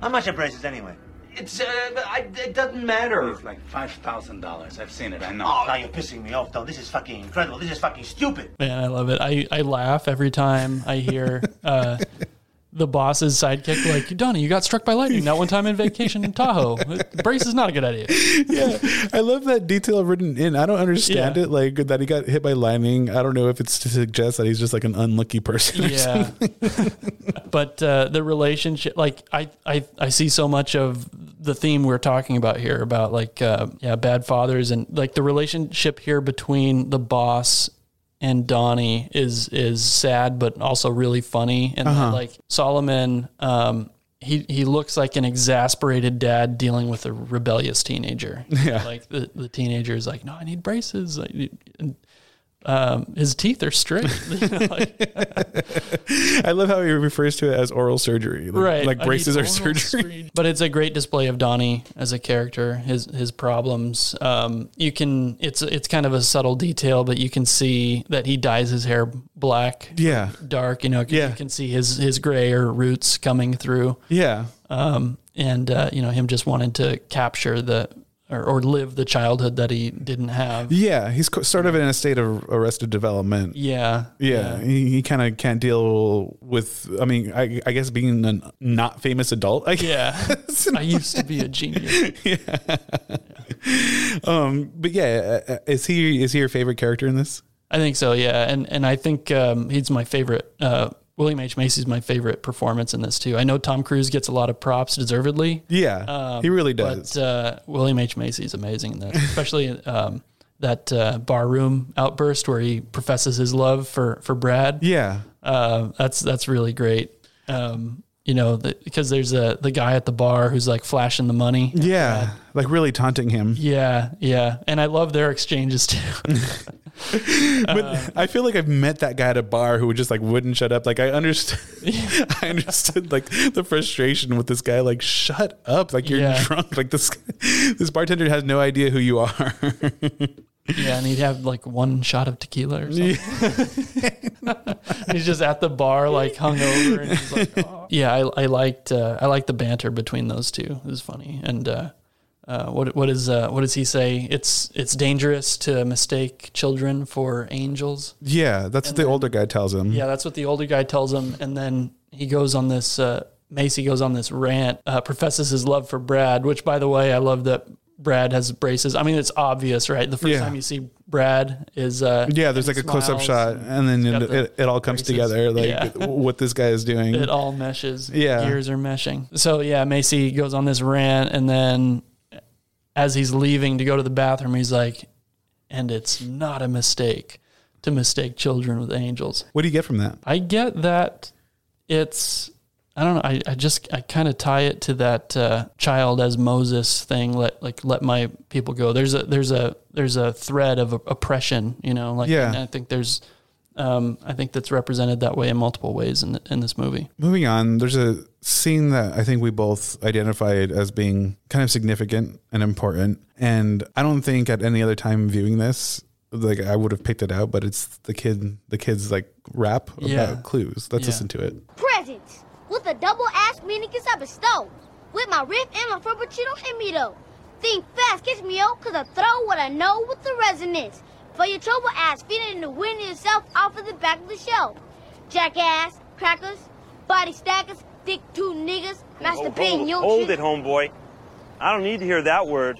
F: How much are braces anyway?
D: It's, uh, I, it doesn't matter.
E: It's like five thousand dollars. I've seen it. I know.
F: Oh, now you're pissing me off, though. This is fucking incredible. This is fucking stupid.
C: Man, I love it. I, I laugh every time I hear uh, the boss's sidekick like, Donnie, you got struck by lightning that one time in vacation in Tahoe. Brace is not a good idea.
B: yeah, I love that detail written in. I don't understand
C: Yeah.
B: it, like that he got hit by lightning. I don't know if it's to suggest that he's just like an unlucky person. or
C: Yeah. but uh, the relationship, like I, I, I see so much of the theme we're talking about here about like, uh, yeah, bad fathers and like the relationship here between the boss and Donnie is is sad, but also really funny. And like Solomon, um, he he looks like an exasperated dad dealing with a rebellious teenager.
B: Yeah.
C: like the the teenager is like, no, I need braces. I need, and, um, his teeth are straight. You know, like-
B: I love how he refers to it as oral surgery. Like,
C: right
B: like braces are surgery.
C: surgery. but it's a great display of donnie as a character his his problems um you can it's it's kind of a subtle detail but you can see that he dyes his hair black
B: Yeah,
C: dark you know,
B: Yeah.
C: you can see his his gray or roots coming through
B: yeah,
C: um and uh you know him just wanting to capture the or, or live the childhood that he didn't have
B: yeah. He's co- sort of in a state of arrested development.
C: yeah
B: Yeah, he, he kind of can't deal with. I mean, I, I guess being a not famous adult. I
C: yeah i used to be a genius Yeah.
B: um, but yeah, uh, is he is he your favorite character in this?
C: I think so, yeah, and and I think um, he's my favorite. Uh, William H Macy's my favorite performance in this too. I know Tom Cruise gets a lot of props, deservedly.
B: Yeah,
C: um,
B: he really does.
C: But uh, William H Macy's amazing in this, especially um, that uh, barroom outburst where he professes his love for for Brad.
B: yeah,
C: Uh, that's that's really great. Um, you know, the, because there's a the guy at the bar who's like flashing the money.
B: yeah, uh, like really taunting him.
C: Yeah, yeah, and I love their exchanges too.
B: But I feel like I've met that guy at a bar who would just like wouldn't shut up. Like I understood, I understood like the frustration with this guy. Like shut up! Like you're
C: Yeah.
B: drunk. Like this, this bartender has no idea who you are.
C: Yeah, and he'd have like one shot of tequila or something. he's just at the bar, like hungover, and he's like, "Oh." "Yeah, I, I liked uh, I liked the banter between those two. It was funny." And uh, uh, what what is uh, what does he say? It's it's dangerous to mistake children for angels.
B: yeah, that's what the older guy tells him.
C: Yeah, that's what the older guy tells him, and then he goes on this. Uh, Macy goes on this rant, uh, professes his love for Brad, which, by the way, I love that Brad has braces. I mean, it's obvious, right? The first
B: Yeah.
C: time you see Brad is uh,
B: Yeah, there's like a close up shot,
C: and
B: and then it,
C: the
B: it, it all comes
C: braces.
B: together, like
C: Yeah.
B: what this guy is doing.
C: It all meshes.
B: Yeah.
C: gears are meshing. So yeah, Macy goes on this rant, and then as he's leaving to go to the bathroom, he's like, "And it's not a mistake to mistake children with angels."
B: What do you get from that?
C: I get that it's I don't know. I, I just I kind of tie it to that uh, child as Moses thing. Let like let my people go. There's a there's a there's a thread of oppression. You know, like
B: Yeah.
C: I think there's Um, I think that's represented that way in multiple ways in in this movie.
B: Moving on, there's a scene that I think we both identified as being kind of significant and important. And I don't think at any other time viewing this, like I would have picked it out, but it's the kid, the kid's like rap about
C: Yeah.
B: clues. Let's
C: Yeah.
B: listen to it.
G: With a double ass meaning a stove. With my riff and my frappuccino hit me though. Think fast, catch me yo, cause I throw what I know with the resonance. For your trouble ass, feed it in the wind yourself off of the back of the shelf. Jackass, crackers, body stackers, dick two niggas, master
A: Hold,
G: bean,
A: hold,
G: yo.
A: hold it, homeboy. I don't need to hear that word.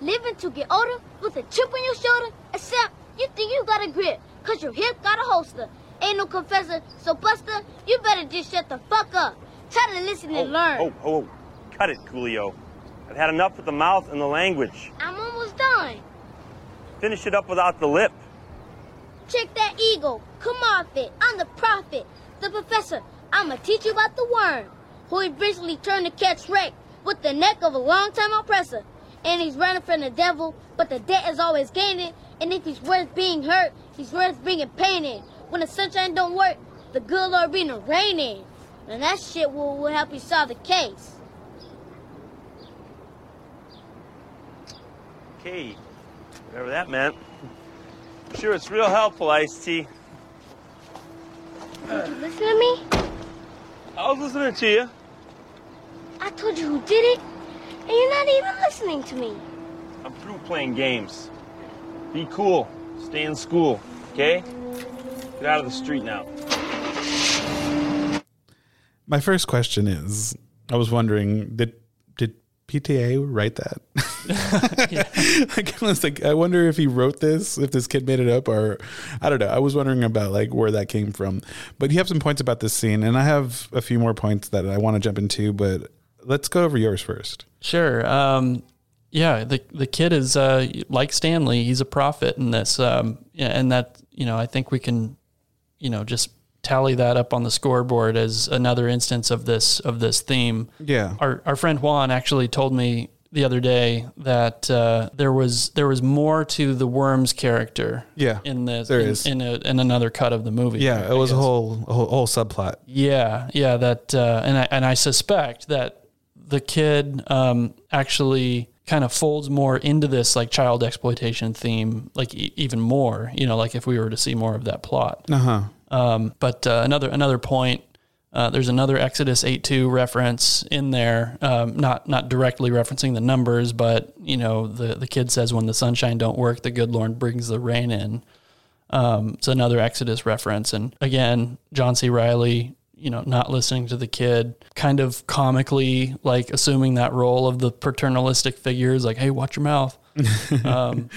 G: Living to get older with a chip on your shoulder, except you think you got a grip, cause your hip got a holster. Ain't no confessor, so Buster, you better just shut the fuck up. Try to listen and oh, learn.
A: Oh, oh, oh. Cut it, Coolio. I've had enough with the mouth and the language.
G: I'm almost done.
A: Finish it up without the lip.
G: Check that ego. Come off it. I'm the prophet, the professor. I'ma teach you about the worm, who eventually turned to catch wreck with the neck of a long-time oppressor. And he's running from the devil, but the debt is always gaining. And if he's worth being hurt, he's worth being painted. When the sunshine don't work, the good Lord bring the rain in. And that shit will, will help you solve the case.
A: Okay, whatever that meant. Sure, it's real helpful, Ice T.
G: Did you listen to me?
A: I was listening to you.
G: I told you who did it, and you're not even listening to me.
A: I'm through playing games. Be cool. Stay in school, okay? Get out of the street now.
B: My first question is, I was wondering, did did PTA write that? like, I was like, I wonder if he wrote this, if this kid made it up, or I don't know. I was wondering about like where that came from. But you have some points about this scene, and I have a few more points that I want to jump into. But let's go over yours first.
C: Sure. Um, yeah, the the kid is uh, like Stanley. He's a prophet in this, um, yeah, and that you know I think we can, you know, just tally that up on the scoreboard as another instance of this of this theme.
B: Yeah.
C: Our our friend Juan actually told me the other day that uh, there was there was more to the worm's character.
B: Yeah,
C: in this
B: there
C: in,
B: is.
C: in, a, in another cut of the movie.
B: Yeah, it was a whole, a whole whole subplot.
C: Yeah, yeah, that, uh, and I and I suspect that the kid um, actually kind of folds more into this like child exploitation theme, like e- even more. You know, like if we were to see more of that plot.
B: Uh huh.
C: Um, but uh, another another point. Uh, there's another Exodus 8:2 reference in there, um, not not directly referencing the numbers, but you know the the kid says when the sunshine don't work, the good Lord brings the rain in. Um, it's another Exodus reference, and again, John C. Reilly, you know, not listening to the kid, kind of comically like assuming that role of the paternalistic figures, like, "Hey, watch your mouth." um,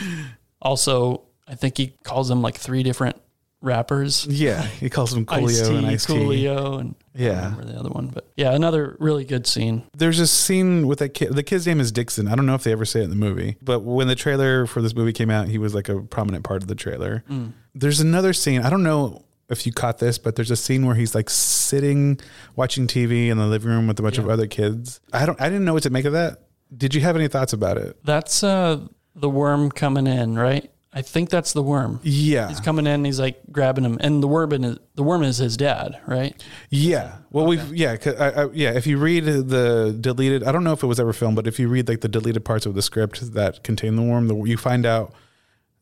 C: also, I think he calls them like three different rappers.
B: Yeah, he calls them Coolio
C: Ice-T,
B: and Ice
C: Coolio, and I
B: Yeah.
C: don't remember the other one, but yeah, another really good scene.
B: There's a scene with that kid. The kid's name is Dixon. I don't know if they ever say it in the movie, but when the trailer for this movie came out, he was like a prominent part of the trailer.
C: Mm.
B: There's another scene. I don't know if you caught this, but there's a scene where he's like sitting watching TV in the living room with a bunch of other kids. I don't. I didn't know what to make of that. Did you have any thoughts about it?
C: That's uh, the worm coming in, right? I think that's the worm.
B: Yeah.
C: He's coming in. And he's like grabbing him, and the worm is the worm is his dad, right?
B: Yeah. Well, we've yeah, 'cause I, I, yeah. If you read the deleted, I don't know if it was ever filmed, but if you read like the deleted parts of the script that contain the worm, the, you find out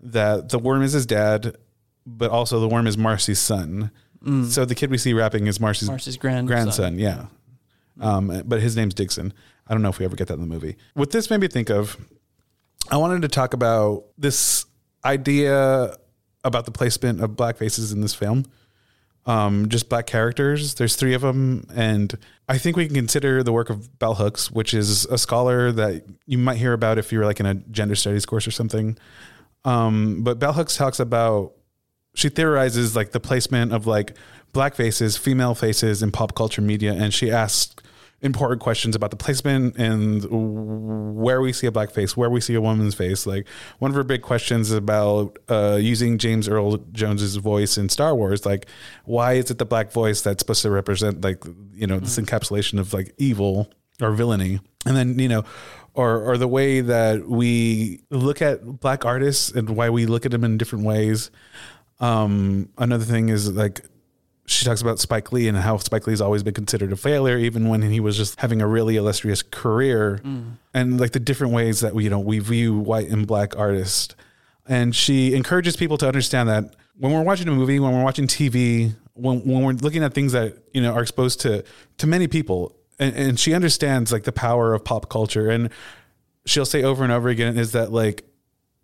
B: that the worm is his dad, but also the worm is Marcy's son. So the kid we see rapping is Marcy's,
C: Marcy's grandson.
B: grandson. Yeah. Um, but his name's Dixon. I don't know if we ever get that in the movie. What this made me think of, I wanted to talk about this idea about the placement of black faces in this film um, just black characters. There's three of them, and I think we can consider the work of Bell Hooks, which is a scholar that you might hear about if you're like in a gender studies course or something. Um, but Bell Hooks talks about she theorizes like the placement of like black faces, female faces in pop culture media, and she asks important questions about the placement and where we see a black face, where we see a woman's face. Like one of her big questions is about uh, using James Earl Jones's voice in Star Wars. Like, why is it the black voice that's supposed to represent like you know this encapsulation of like evil or villainy? And then you know. Or, or the way that we look at black artists and why we look at them in different ways Um, another thing is like she talks about Spike Lee and how Spike Lee's always been considered a failure, even when he was just having a really illustrious career, mm. and like the different ways that we you know we view white and black artists. And she encourages people to understand that when we're watching a movie, when we're watching TV, when when we're looking at things that you know are exposed to to many people, and, and she understands like the power of pop culture, and she'll say over and over again is that like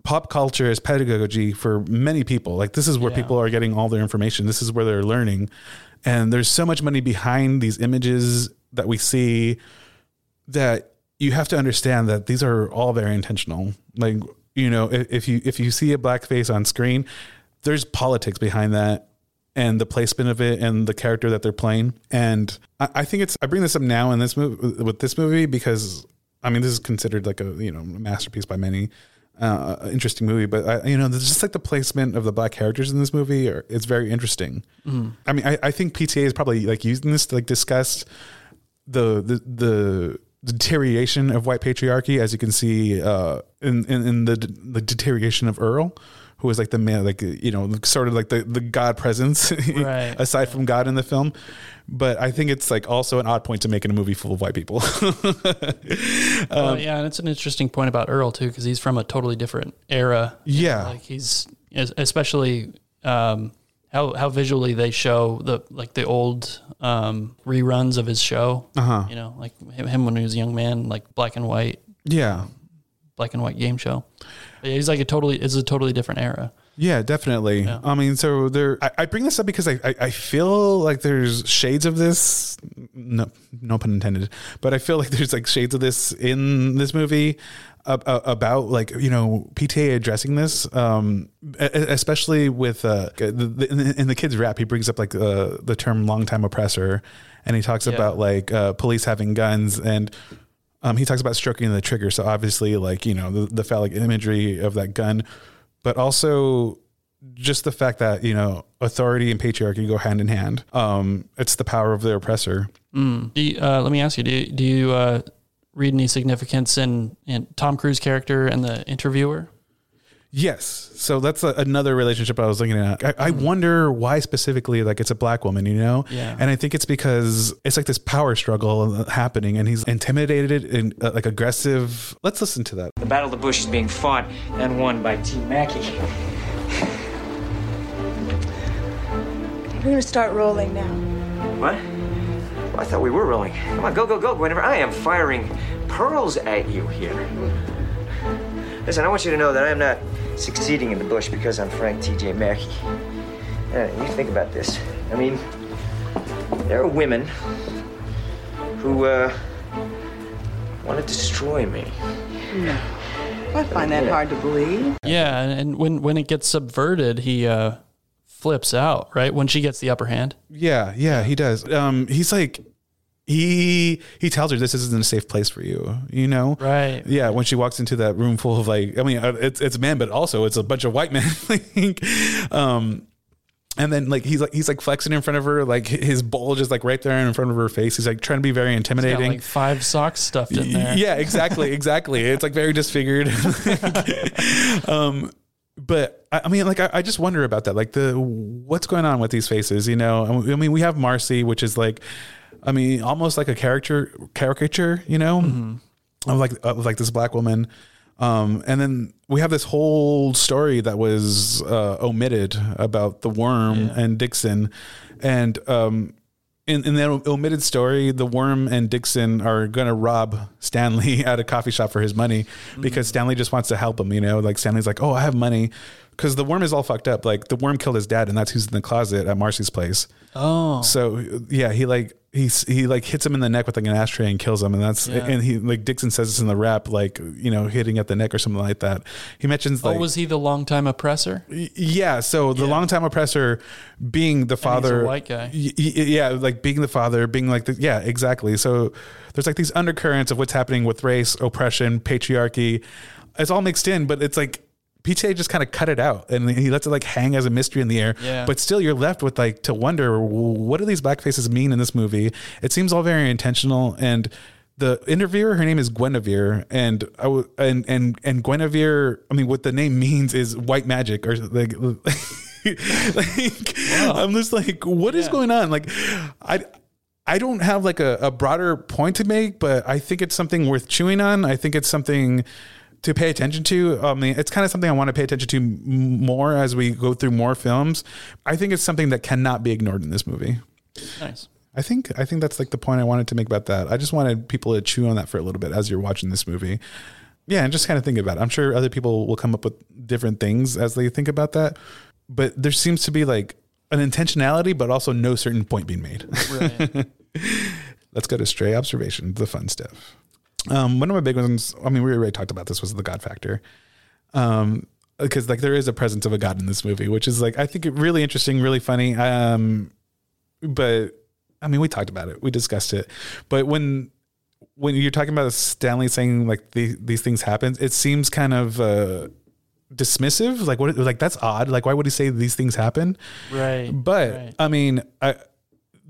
B: pop culture is pedagogy for many people. Like this is where
C: Yeah.
B: people are getting all their information. This is where they're learning. And there's so much money behind these images that we see that you have to understand that these are all very intentional. Like, you know, if, if you if you see a black face on screen, there's politics behind that and the placement of it and the character that they're playing. And I, I think it's I bring this up now in this movie with this movie because I mean this is considered like a you know masterpiece by many. Uh, interesting movie, but I, you know, just like the placement of the black characters in this movie, are, it's very interesting. I mean, I, I think PTA is probably like using this to like discuss the the the deterioration of white patriarchy, as you can see uh, in, in in the the deterioration of Earl, who was like the man, like you know, sort of like the the God presence,
C: Right.
B: aside from God in the film. But I think it's like also an odd point to make in a movie full of white people.
C: well, yeah, and it's an interesting point about Earl too, because he's from a totally different era.
B: Yeah.
C: like he's especially um, how how visually they show the like the old um, reruns of his show.
B: Uh-huh.
C: You know, like him, him when he was a young man, like black and white,
B: yeah,
C: black and white game show. Yeah, he's like a totally it's a totally different era.
B: Yeah, definitely. I mean, so there. I, I bring this up because I, I I feel like there's shades of this. No, no pun intended. But I feel like there's like shades of this in this movie ab- ab- about like you know PTA addressing this, um, especially with uh, in, the, in the kids rap. He brings up like uh, the term "long time oppressor," and he talks
C: Yeah.
B: about like uh, police having guns and. Um, he talks about stroking the trigger, so obviously, like you know, the, the phallic imagery of that gun, but also just the fact that you know authority and patriarchy go hand in hand. Um, it's the power of the oppressor.
C: Do you, uh, let me ask you: Do you, do you uh, read any significance in, in Tom Cruise character and the interviewer?
B: Yes, so that's a, another relationship I was looking at. I, I wonder why specifically, like it's a black woman, you know?
C: Yeah.
B: And I think it's because it's like this power struggle happening, and he's intimidated and uh, like aggressive. Let's listen to that.
H: The Battle of the Bush is being fought and won by Team Mackey.
I: We're gonna start rolling now.
H: What? Well, I thought we were rolling. Come on, go, go, go, Whenever I am firing pearls at you here. Listen, I want you to know that I am not succeeding in the bush because I'm Frank T.J. Mackey. Uh, you think about this. I mean, there are women who uh, want to destroy me. No.
I: I find that hard to believe.
C: Yeah, and, and when when it gets subverted, he uh, flips out. Right when she gets the upper hand.
B: Yeah, yeah, he does. Um, he's like, he he tells her this isn't a safe place for you. You know,
C: Right.
B: Yeah, when she walks into that room full of like, I mean, uh, it's it's men, but also it's a bunch of white men. like, um, and then like he's like he's like flexing in front of her, like his bulge is like right there in front of her face. He's like trying to be very intimidating.
C: like five socks stuffed in there.
B: Yeah, exactly, exactly. It's like very disfigured. um, but I, I mean, like, I, I just wonder about that. Like, the what's going on with these faces? You know, I mean, we have Marcy, which is like, I mean, almost like a character caricature. You know, of like of like this black woman. Um, and then we have this whole story that was uh, omitted about the worm and Dixon, and um, in, in that omitted story, the worm and Dixon are going to rob Stanley at a coffee shop for his money because Stanley just wants to help him. You know, like Stanley's like, oh, I have money. Because the worm is all fucked up. Like the worm killed his dad, and that's who's in the closet at Marcy's place.
C: Oh,
B: So yeah, he like he's he like hits him in the neck with like an ashtray and kills him, and that's
C: Yeah.
B: and he like Dixon says this in the rap, like you know hitting at the neck or something like that. He mentions
C: oh,
B: like
C: was he the longtime oppressor?
B: Yeah, so the longtime oppressor being the father,
C: white guy.
B: Y- y- yeah, like being the father, being like the, yeah, exactly. So there's like these undercurrents of what's happening with race, oppression, patriarchy. It's all mixed in, but it's like PTA just kind of cut it out and he lets it like hang as a mystery in the air.
C: Yeah.
B: But still, you're left with like to wonder what do these black faces mean in this movie? It seems all very intentional and. The interviewer, her name is Guinevere, and I w- and and and Guinevere. I mean, what the name means is white magic, or like like I'm just like, what is
C: Yeah.
B: going on? Like, I. I don't have like a, a broader point to make, but I think it's something worth chewing on. I think it's something to pay attention to. I mean, it's kind of something I want to pay attention to more as we go through more films. I think it's something that cannot be ignored in this movie.
C: Nice.
B: I think I think that's like the point I wanted to make about that. I just wanted people to chew on that for a little bit as you're watching this movie. Yeah, and just kind of think about it. I'm sure other people will come up with different things as they think about that. But there seems to be like an intentionality, but also no certain point being made.
C: Right.
B: Let's go to stray observation, the fun stuff. Um, one of my big ones, I mean, we already talked about this, was the God factor. Um, because like there is a presence of a God in this movie, which is like I think it really interesting, really funny. Um, but I mean, we talked about it, we discussed it. But when when you're talking about Stanley saying like the, these things happen, it seems kind of uh, dismissive. Like what? Like that's odd. Like why would he say these things happen?
C: Right.
B: But
C: right.
B: I mean, I,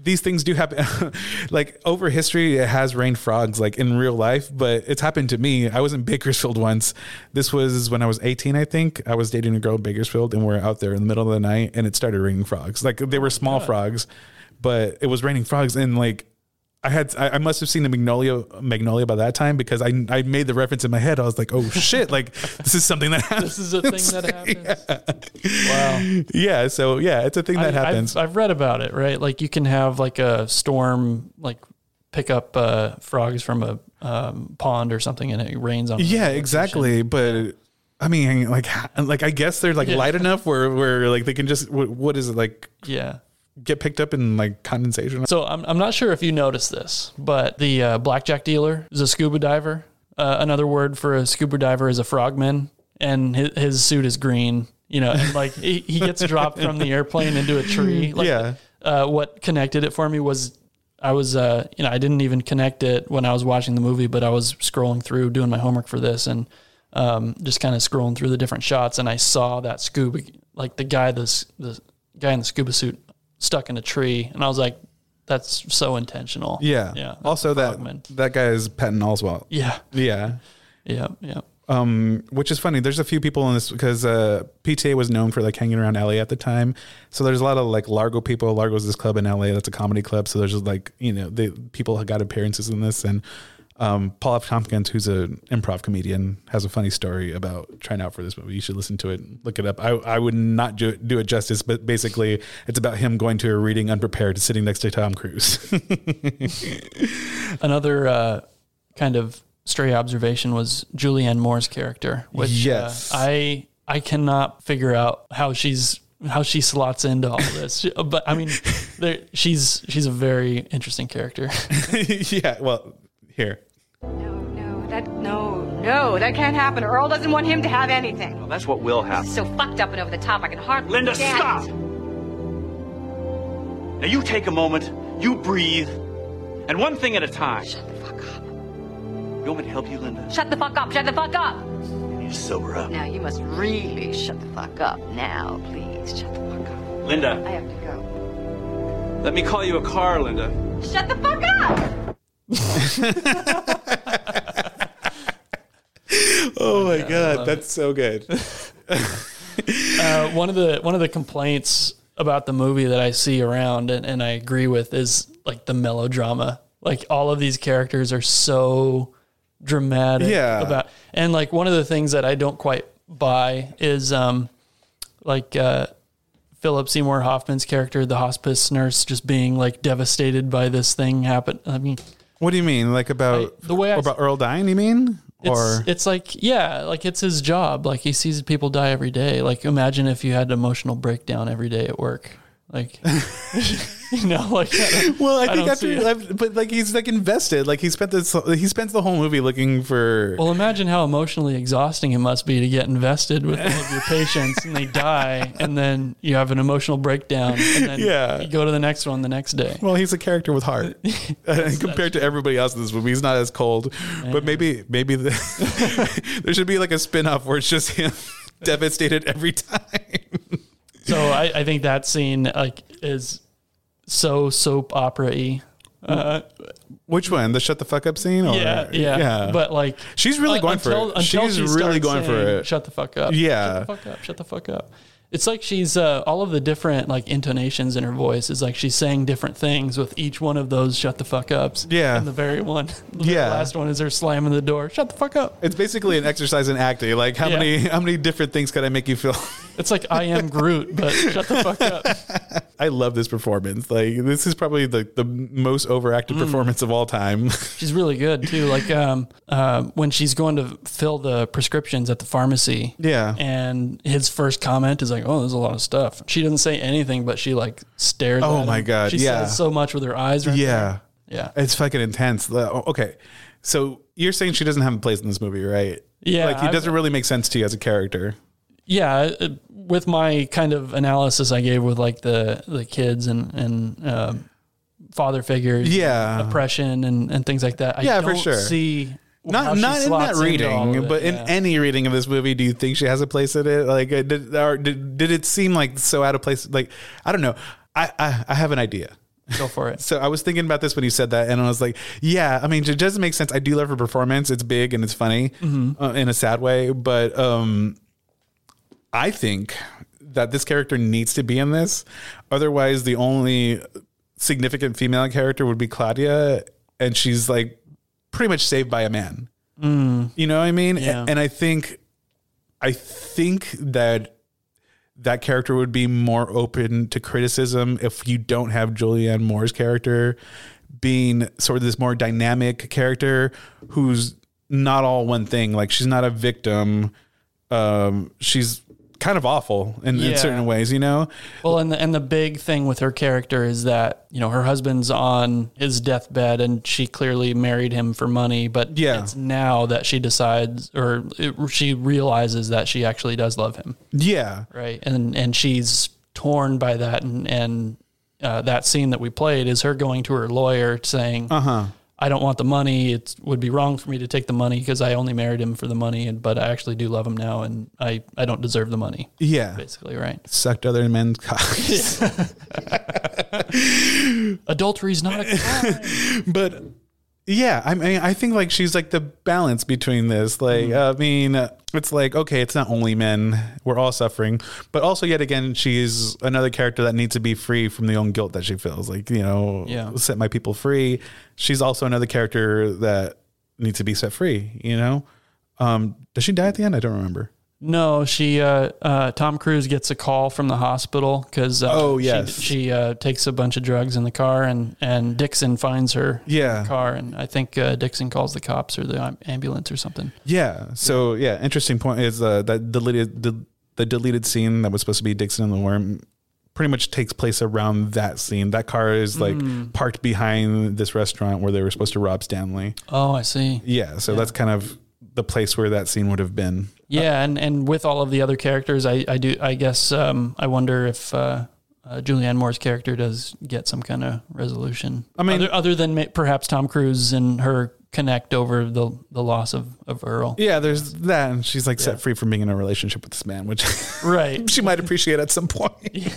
B: these things do happen. like over history, it has rained frogs, like in real life. But it's happened to me. I was in Bakersfield once. This was when I was 18, I think. I was dating a girl in Bakersfield, and we're out there in the middle of the night, and it started raining frogs. Like they were small frogs, but it was raining frogs, and like. I had I must have seen the Magnolia Magnolia by that time because I I made the reference in my head. I was like, oh shit, like this is something that happens.
C: This is a thing that happens. Wow.
B: Yeah, so yeah, it's a thing that
C: I-
B: happens.
C: I've, I've read about it, right? Like you can have like a storm, like pick up uh, frogs from a um, pond or something, and it rains on. them.
B: Yeah, exactly. But I mean, like, like I guess they're like
C: Yeah.
B: light enough where where like they can just wh- what is it like
C: Yeah.
B: Get picked up in like condensation.
C: So I'm, I'm not sure if you noticed this, but the uh, blackjack dealer is a scuba diver. Uh, another word for a scuba diver is a frogman, and his, his suit is green. You know, and like he, he gets dropped from the airplane into a tree. Like,
B: Yeah.
C: Uh, what connected it for me was I was, uh, you know, I didn't even connect it when I was watching the movie, but I was scrolling through doing my homework for this and um, just kind of scrolling through the different shots, and I saw that scuba, like the guy, this the guy in the scuba suit stuck in a tree, and I was like, that's so intentional.
B: Yeah.
C: yeah.
B: Also, that that guy is Patton Oswalt.
C: Yeah,
B: Yeah.
C: yeah, yeah.
B: Um, which is funny. There's a few people in this because uh, PTA was known for like hanging around LA at the time. So there's a lot of like Largo people. Largo's this club in LA that's a comedy club. So there's just like you know the people have got appearances in this and. Um, Paul F. Tompkins, who's an improv comedian, has a funny story about trying out for this movie. You should listen to it, and look it up. I, I would not do, do it justice, but basically, it's about him going to a reading unprepared, sitting next to Tom Cruise.
C: Another uh, kind of stray observation was Julianne Moore's character, which
B: Yes.
C: uh, I I cannot figure out how she's how she slots into all this. She- but I mean, there, she's she's a very interesting character.
B: yeah, well, here.
J: No, no, that no, no, that can't happen. Earl doesn't want him to have anything.
D: Well, that's what will happen.
J: So fucked up and over the top, I can hardly.
D: Linda, stop!
J: it.
D: Now you take a moment, you breathe, and one thing at a time.
J: Shut the fuck up.
D: You want me to help you, Linda?
J: Shut the fuck up. Shut the fuck up.
D: You need sober up.
J: Now you must really shut the fuck up. Now, please, shut the fuck up.
D: Linda,
J: I have to go.
D: let me call you a car, Linda.
J: Shut the fuck up.
B: Oh my god, that's so good.
C: uh, one of the one of the complaints about the movie that I see around and, and I agree with is like the melodrama. Like all of these characters are so dramatic
B: Yeah.
C: about and like one of the things that I don't quite buy is um like uh Philip Seymour Hoffman's character, the hospice nurse, just being like devastated by this thing happen. I mean,
B: What do you mean? Like about
C: I- the way I-
B: about Earl dying? You mean?
C: It's it's like yeah, like it's his job. Like he sees people die every day. Like imagine if you had an emotional breakdown every day at work. Like you know, like I
B: well, I, think after. I've- but like he's like invested. Like he spent this, he spends the whole movie looking for.
C: Well, imagine how emotionally exhausting it must be to get invested with all of your patients and they die, and then you have an emotional breakdown, and then
B: Yeah.
C: you go to the next one the next day.
B: well, he's a character with heart Uh, compared to everybody else in this movie. He's not as cold, but maybe maybe the, there should be like a spin off where it's just him devastated every time.
C: So I, I think that scene like is so soap opera y. Uh,
B: Which one? The shut the fuck up scene? Or,
C: yeah, yeah, But like,
B: she's really
C: uh,
B: going for
C: until-
B: it.
C: until
B: She's
C: she
B: really
C: starts
B: going for
C: saying,
B: it.
C: Shut the fuck up.
B: Yeah.
C: Shut the fuck up. Shut the fuck up. It's like she's uh, all of the different like intonations in her voice is like she's saying different things with each one of those shut the fuck ups.
B: Yeah.
C: And the very one, the
B: Yeah.
C: last one is her slamming the door. Shut the fuck up.
B: It's basically an exercise in acting. Like how
C: Yeah.
B: many how many different things could I make you feel?
C: It's like I am Groot, but shut the fuck up.
B: I love this performance. Like this is probably the the most overacted
C: Mm.
B: performance of all time.
C: She's really good too. Like um, uh, when she's going to fill the prescriptions at the pharmacy.
B: Yeah.
C: And his first comment is like, "Oh, there's a lot of stuff." She doesn't say anything, but she like stares.
B: Oh
C: at
B: my
C: him.
B: God,
C: She
B: yeah.
C: says so much with her eyes. Right
B: yeah.
C: Yeah.
B: It's fucking intense. Okay. So you're saying she doesn't have a place in this movie, right?
C: Yeah,
B: Like it
C: I've-
B: doesn't really make sense to you as a character.
C: yeah uh, with my kind of analysis i gave with like the the kids and and um, father figures
B: Yeah.
C: oppression and and things like that I
B: Yeah, for
C: don't
B: sure.
C: see
B: Not not in that
C: slots into all
B: reading, but in
C: yeah.
B: any reading of this movie, do you think she has a place in it? Like, uh, did or did, did it seem like so out of place? Like, I don't know. I I, I have an idea.
C: go for it
B: So I was thinking about this when you said that, and I was like, yeah, I mean, it doesn't make sense. I do love her performance; it's big and it's funny
C: Mhm.
B: uh, in a sad way, but um, I think that this character needs to be in this. Otherwise, the only significant female character would be Claudia, and she's like pretty much saved by a man.
C: Mm.
B: You know what I mean?
C: Yeah.
B: And I think, I think that that character would be more open to criticism if you don't have Julianne Moore's character being sort of this more dynamic character who's not all one thing. Like she's not a victim. Um, she's kind of awful in, in certain ways, you know?
C: well and the, and the big thing with her character is that you know her husband's on his deathbed and she clearly married him for money but
B: Yeah.
C: it's now that she decides or it, she realizes that she actually does love him
B: Yeah.
C: right and and she's torn by that and and uh, that scene that we played is her going to her lawyer saying
B: Uh huh.
C: I don't want the money it would be wrong for me to take the money because i only married him for the money and but i actually do love him now and i i don't deserve the money
B: Yeah.
C: basically right
B: Sucked other men's cocks.
C: adultery's not a crime
B: but yeah, I mean, I think like she's like the balance between this. Like,
C: Mm-hmm.
B: I mean, it's like okay, it's not only men; we're all suffering, but also yet again, she's another character that needs to be free from the own guilt that she feels. Like, you know,
C: Yeah.
B: set my people free. She's also another character that needs to be set free. You know, um, does she die at the end? I don't remember.
C: No, she. Uh, uh, Tom Cruise gets a call from the hospital because. Uh,
B: Oh,
C: she-
B: yes.
C: She, uh, takes a bunch of drugs in the car, and and Dixon finds her.
B: Yeah.
C: In the car, and I think uh, Dixon calls the cops or the ambulance or something.
B: Yeah. So yeah, interesting point is uh, that deleted the, the deleted scene that was supposed to be Dixon and the worm pretty much takes place around that scene. That car is like
C: Mm.
B: parked behind this restaurant where they were supposed to rob Stanley.
C: Oh, I see.
B: Yeah. So that's kind of the place where that scene would have been.
C: Yeah, and, and with all of the other characters, I, I do I guess um, I wonder if uh, uh, Julianne Moore's character does get some kind of resolution.
B: I mean-
C: other, other than ma- perhaps Tom Cruise and her connect over the the loss of, of Earl.
B: Yeah, there's that, and she's like
C: Yeah.
B: set free from being in a relationship with this man, which
C: Right.
B: she might appreciate at some point.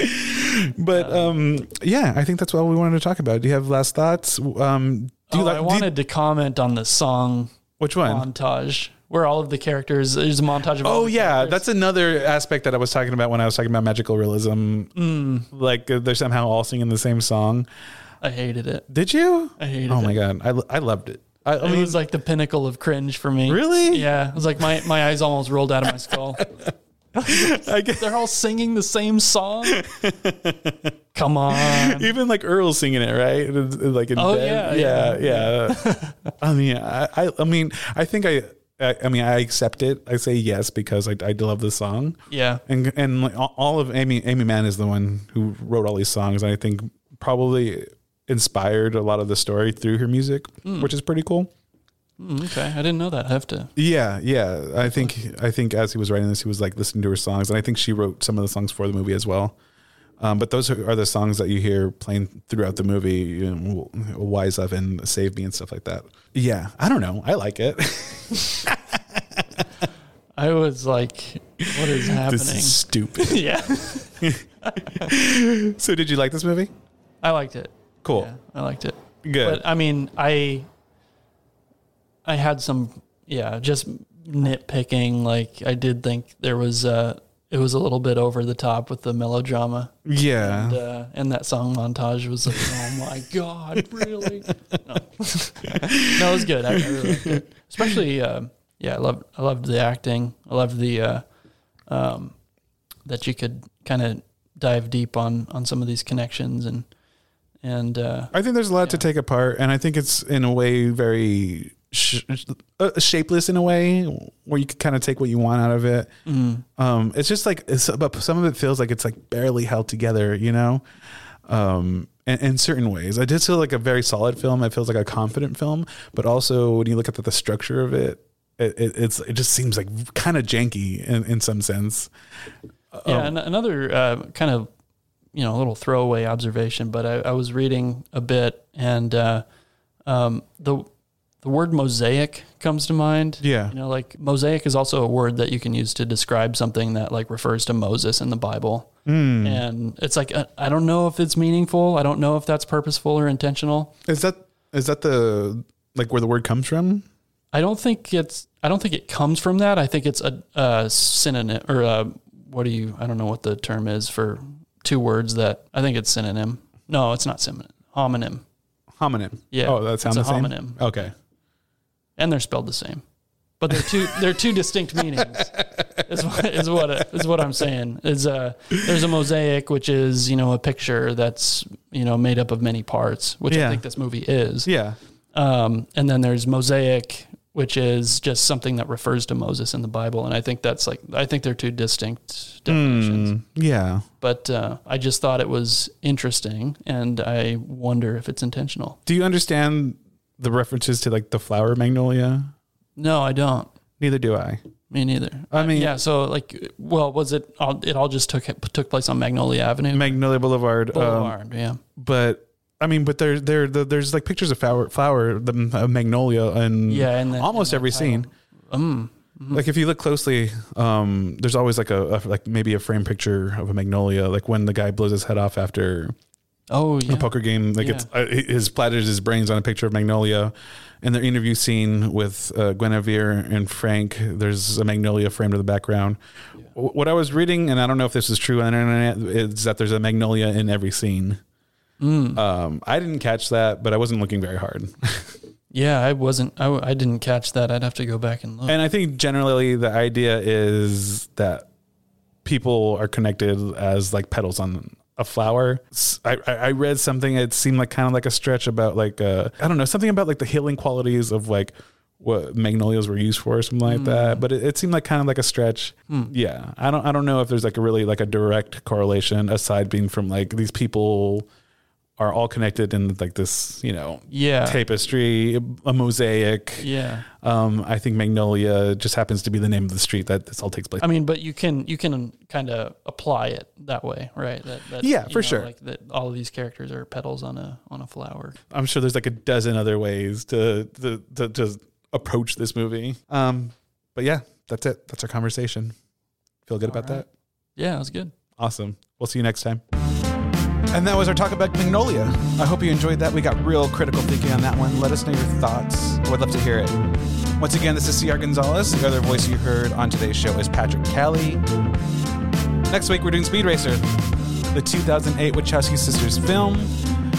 B: but um, yeah, I think that's all we wanted to talk about. Do you have last thoughts? Um, do you
C: Oh,
B: like?
C: I
B: do you-
C: wanted to comment on the song
B: which one?
C: montage where all of the characters there's a montage of all
B: Oh yeah,
C: characters.
B: that's another aspect that I was talking about when I was talking about magical realism.
C: Mm.
B: Like uh, they're somehow all singing the same song.
C: I hated it.
B: Did you?
C: I hated
B: Oh
C: it.
B: my god, I, I loved it. I, I
C: it
B: mean,
C: was like the pinnacle of cringe for me.
B: Really?
C: Yeah. It was like my, my eyes almost rolled out of my skull.
B: I guess
C: They're all singing the same song. Come on.
B: even like Earl singing it, right? Like in
C: Oh,
B: bed.
C: yeah,
B: yeah, yeah. I mean, I, I, I mean, I think I, I, I mean, I accept it. I say yes because I, I love the song.
C: Yeah.
B: and and like all- all of Aimee Aimee Mann is the one who wrote all these songs. And I think probably inspired a lot of the story through her music,
C: Mm.
B: which is pretty cool.
C: Mm, okay. I didn't know that. I have to.
B: Yeah, yeah. I think I think as he was writing this, he was like listening to her songs, and I think she wrote some of the songs for the movie as well. Um, but those are, are the songs that you hear playing throughout the movie, you know, "Wise Up" and "Save Me" and stuff like that. Yeah, I don't know. I like it.
C: I was like, what is happening?
B: this is stupid.
C: yeah.
B: so, did you like this movie?
C: I liked it.
B: Cool.
C: Yeah, I liked it.
B: Good.
C: But I mean, I I had some yeah, just nitpicking. Like I did think there was uh it was a little bit over the top with the melodrama.
B: Yeah.
C: And, uh, and that song montage was like, oh my God, really? No, no it was good. I, I really liked it. Especially, uh, yeah, I loved, I loved the acting. I loved the, uh, um, that you could kind of dive deep on, on some of these connections and, and, uh,
B: I think there's a lot to take apart, and I think it's in a way very sh- uh, shapeless in a way where you can kind of take what you want out of it.
C: Mhm.
B: Um, it's just like it's, but some of it feels like it's like barely held together, you know. Um, in, in certain ways, I did feel like a very solid film. It feels like a confident film, but also when you look at the, the structure of it, it, it, it's it just seems like kind of janky in, in some sense.
C: Yeah,
B: Um,
C: and another uh, kind of you know a little throwaway observation, but I, I was reading a bit, and uh, um, the the word mosaic comes to mind.
B: Yeah.
C: you know, like mosaic is also a word that you can use to describe something that like refers to Moses in the Bible,
B: Hmm.
C: and it's like uh, I don't know if it's meaningful. I don't know if that's purposeful or intentional.
B: Is that is that the like where the word comes from?
C: I don't think it's. I don't think it comes from that. I think it's a, a synonym or a, what do you? I don't know what the term is for two words that. I think it's synonym. No, it's not synonym. Homonym.
B: Homonym.
C: Yeah.
B: Oh, that sounds the
C: a
B: same.
C: homonym.
B: Okay.
C: And they're spelled the same, but they're two. they're two distinct meanings. Is what is what what I'm saying. Is uh there's a mosaic which is you know a picture that's you know made up of many parts, which
B: Yeah.
C: I think this movie is.
B: Yeah.
C: Um, and then there's mosaic, which is just something that refers to Moses in the Bible, and I think that's like I think they're two distinct definitions.
B: Mm, yeah.
C: But uh, I just thought it was interesting, and I wonder if it's intentional.
B: Do you understand the references to like the flower magnolia?
C: No, I don't.
B: Neither do I.
C: Me neither.
B: I mean-
C: yeah. So like, well, was it? All, it all just took took place on Magnolia Avenue.
B: Magnolia Boulevard. um,
C: Boulevard, yeah.
B: But I mean, but there, there, the, there's like pictures of flower, flower, the uh, magnolia, and
C: Yeah, and
B: almost every scene.
C: Um,
B: Like if you look closely, um, there's always like a, a like maybe a frame picture of a magnolia, like when the guy blows his head off after
C: Oh yeah.
B: a poker game. Like it's uh, his splatters his brains on a picture of Magnolia. In their interview scene with uh, Guinevere and Frank, there's a magnolia framed in the background. W- What I was reading, and I don't know if this is true on the internet, is that there's a magnolia in every scene.
C: Mm.
B: Um, I didn't catch that, but I wasn't looking very hard.
C: Yeah, I wasn't. I didn't catch that. I'd have to go back and look.
B: and I think generally the idea is that people are connected as like petals on a flower. I, I read something. It seemed like kind of like a stretch about like uh, I don't know something about like the healing qualities of like what magnolias were used for or something like that. But it, it seemed like kind of like a stretch.
C: Hmm.
B: Yeah, I don't I don't know if there's like a really like a direct correlation aside being from like these people are all connected in like this you know
C: Yeah.
B: tapestry a mosaic
C: Yeah.
B: um, I think Magnolia just happens to be the name of the street that this all takes place.
C: I mean, but you can you can kind of apply it that way, right? That, that
B: Yeah, for sure.
C: Like that, all of these characters are petals on a on a flower.
B: I'm sure there's like a dozen other ways to to to, to approach this movie. Um, but yeah, that's it. That's our conversation. Feel good about
C: right.
B: that?
C: Yeah, it was good.
B: Awesome. We'll see you next time. And that was our talk about Magnolia. I hope you enjoyed that. We got real critical thinking on that one. Let us know your thoughts. I would love to hear it. Once again, this is C.R. Gonzalez. The other voice you heard on today's show is Patrick Kelly. Next week, we're doing Speed Racer, the 2008 Wachowski sisters film.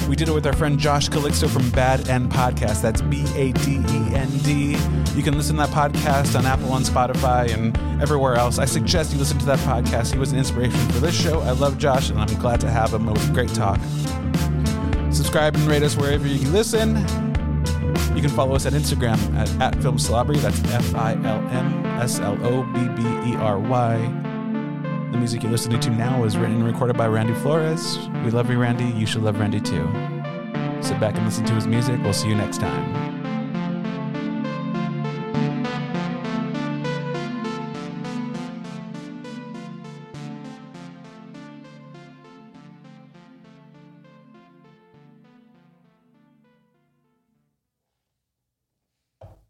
B: We did it with our friend Josh Calixto from Bad End Podcast. That's B A D E N D. You can listen to that podcast on Apple, on Spotify, and everywhere else. I suggest you listen to that podcast. He was an inspiration for this show. I love Josh, and I'm glad to have him. It was a great talk. Subscribe and rate us wherever you listen. You can follow us at Instagram at, at Film Slobbery. That's F I L M S L O B B E R Y. The music you're listening to now is written and recorded by Randy Flores. We love you, Randy. You should love Randy too. Sit back and listen to his music. We'll see you next time.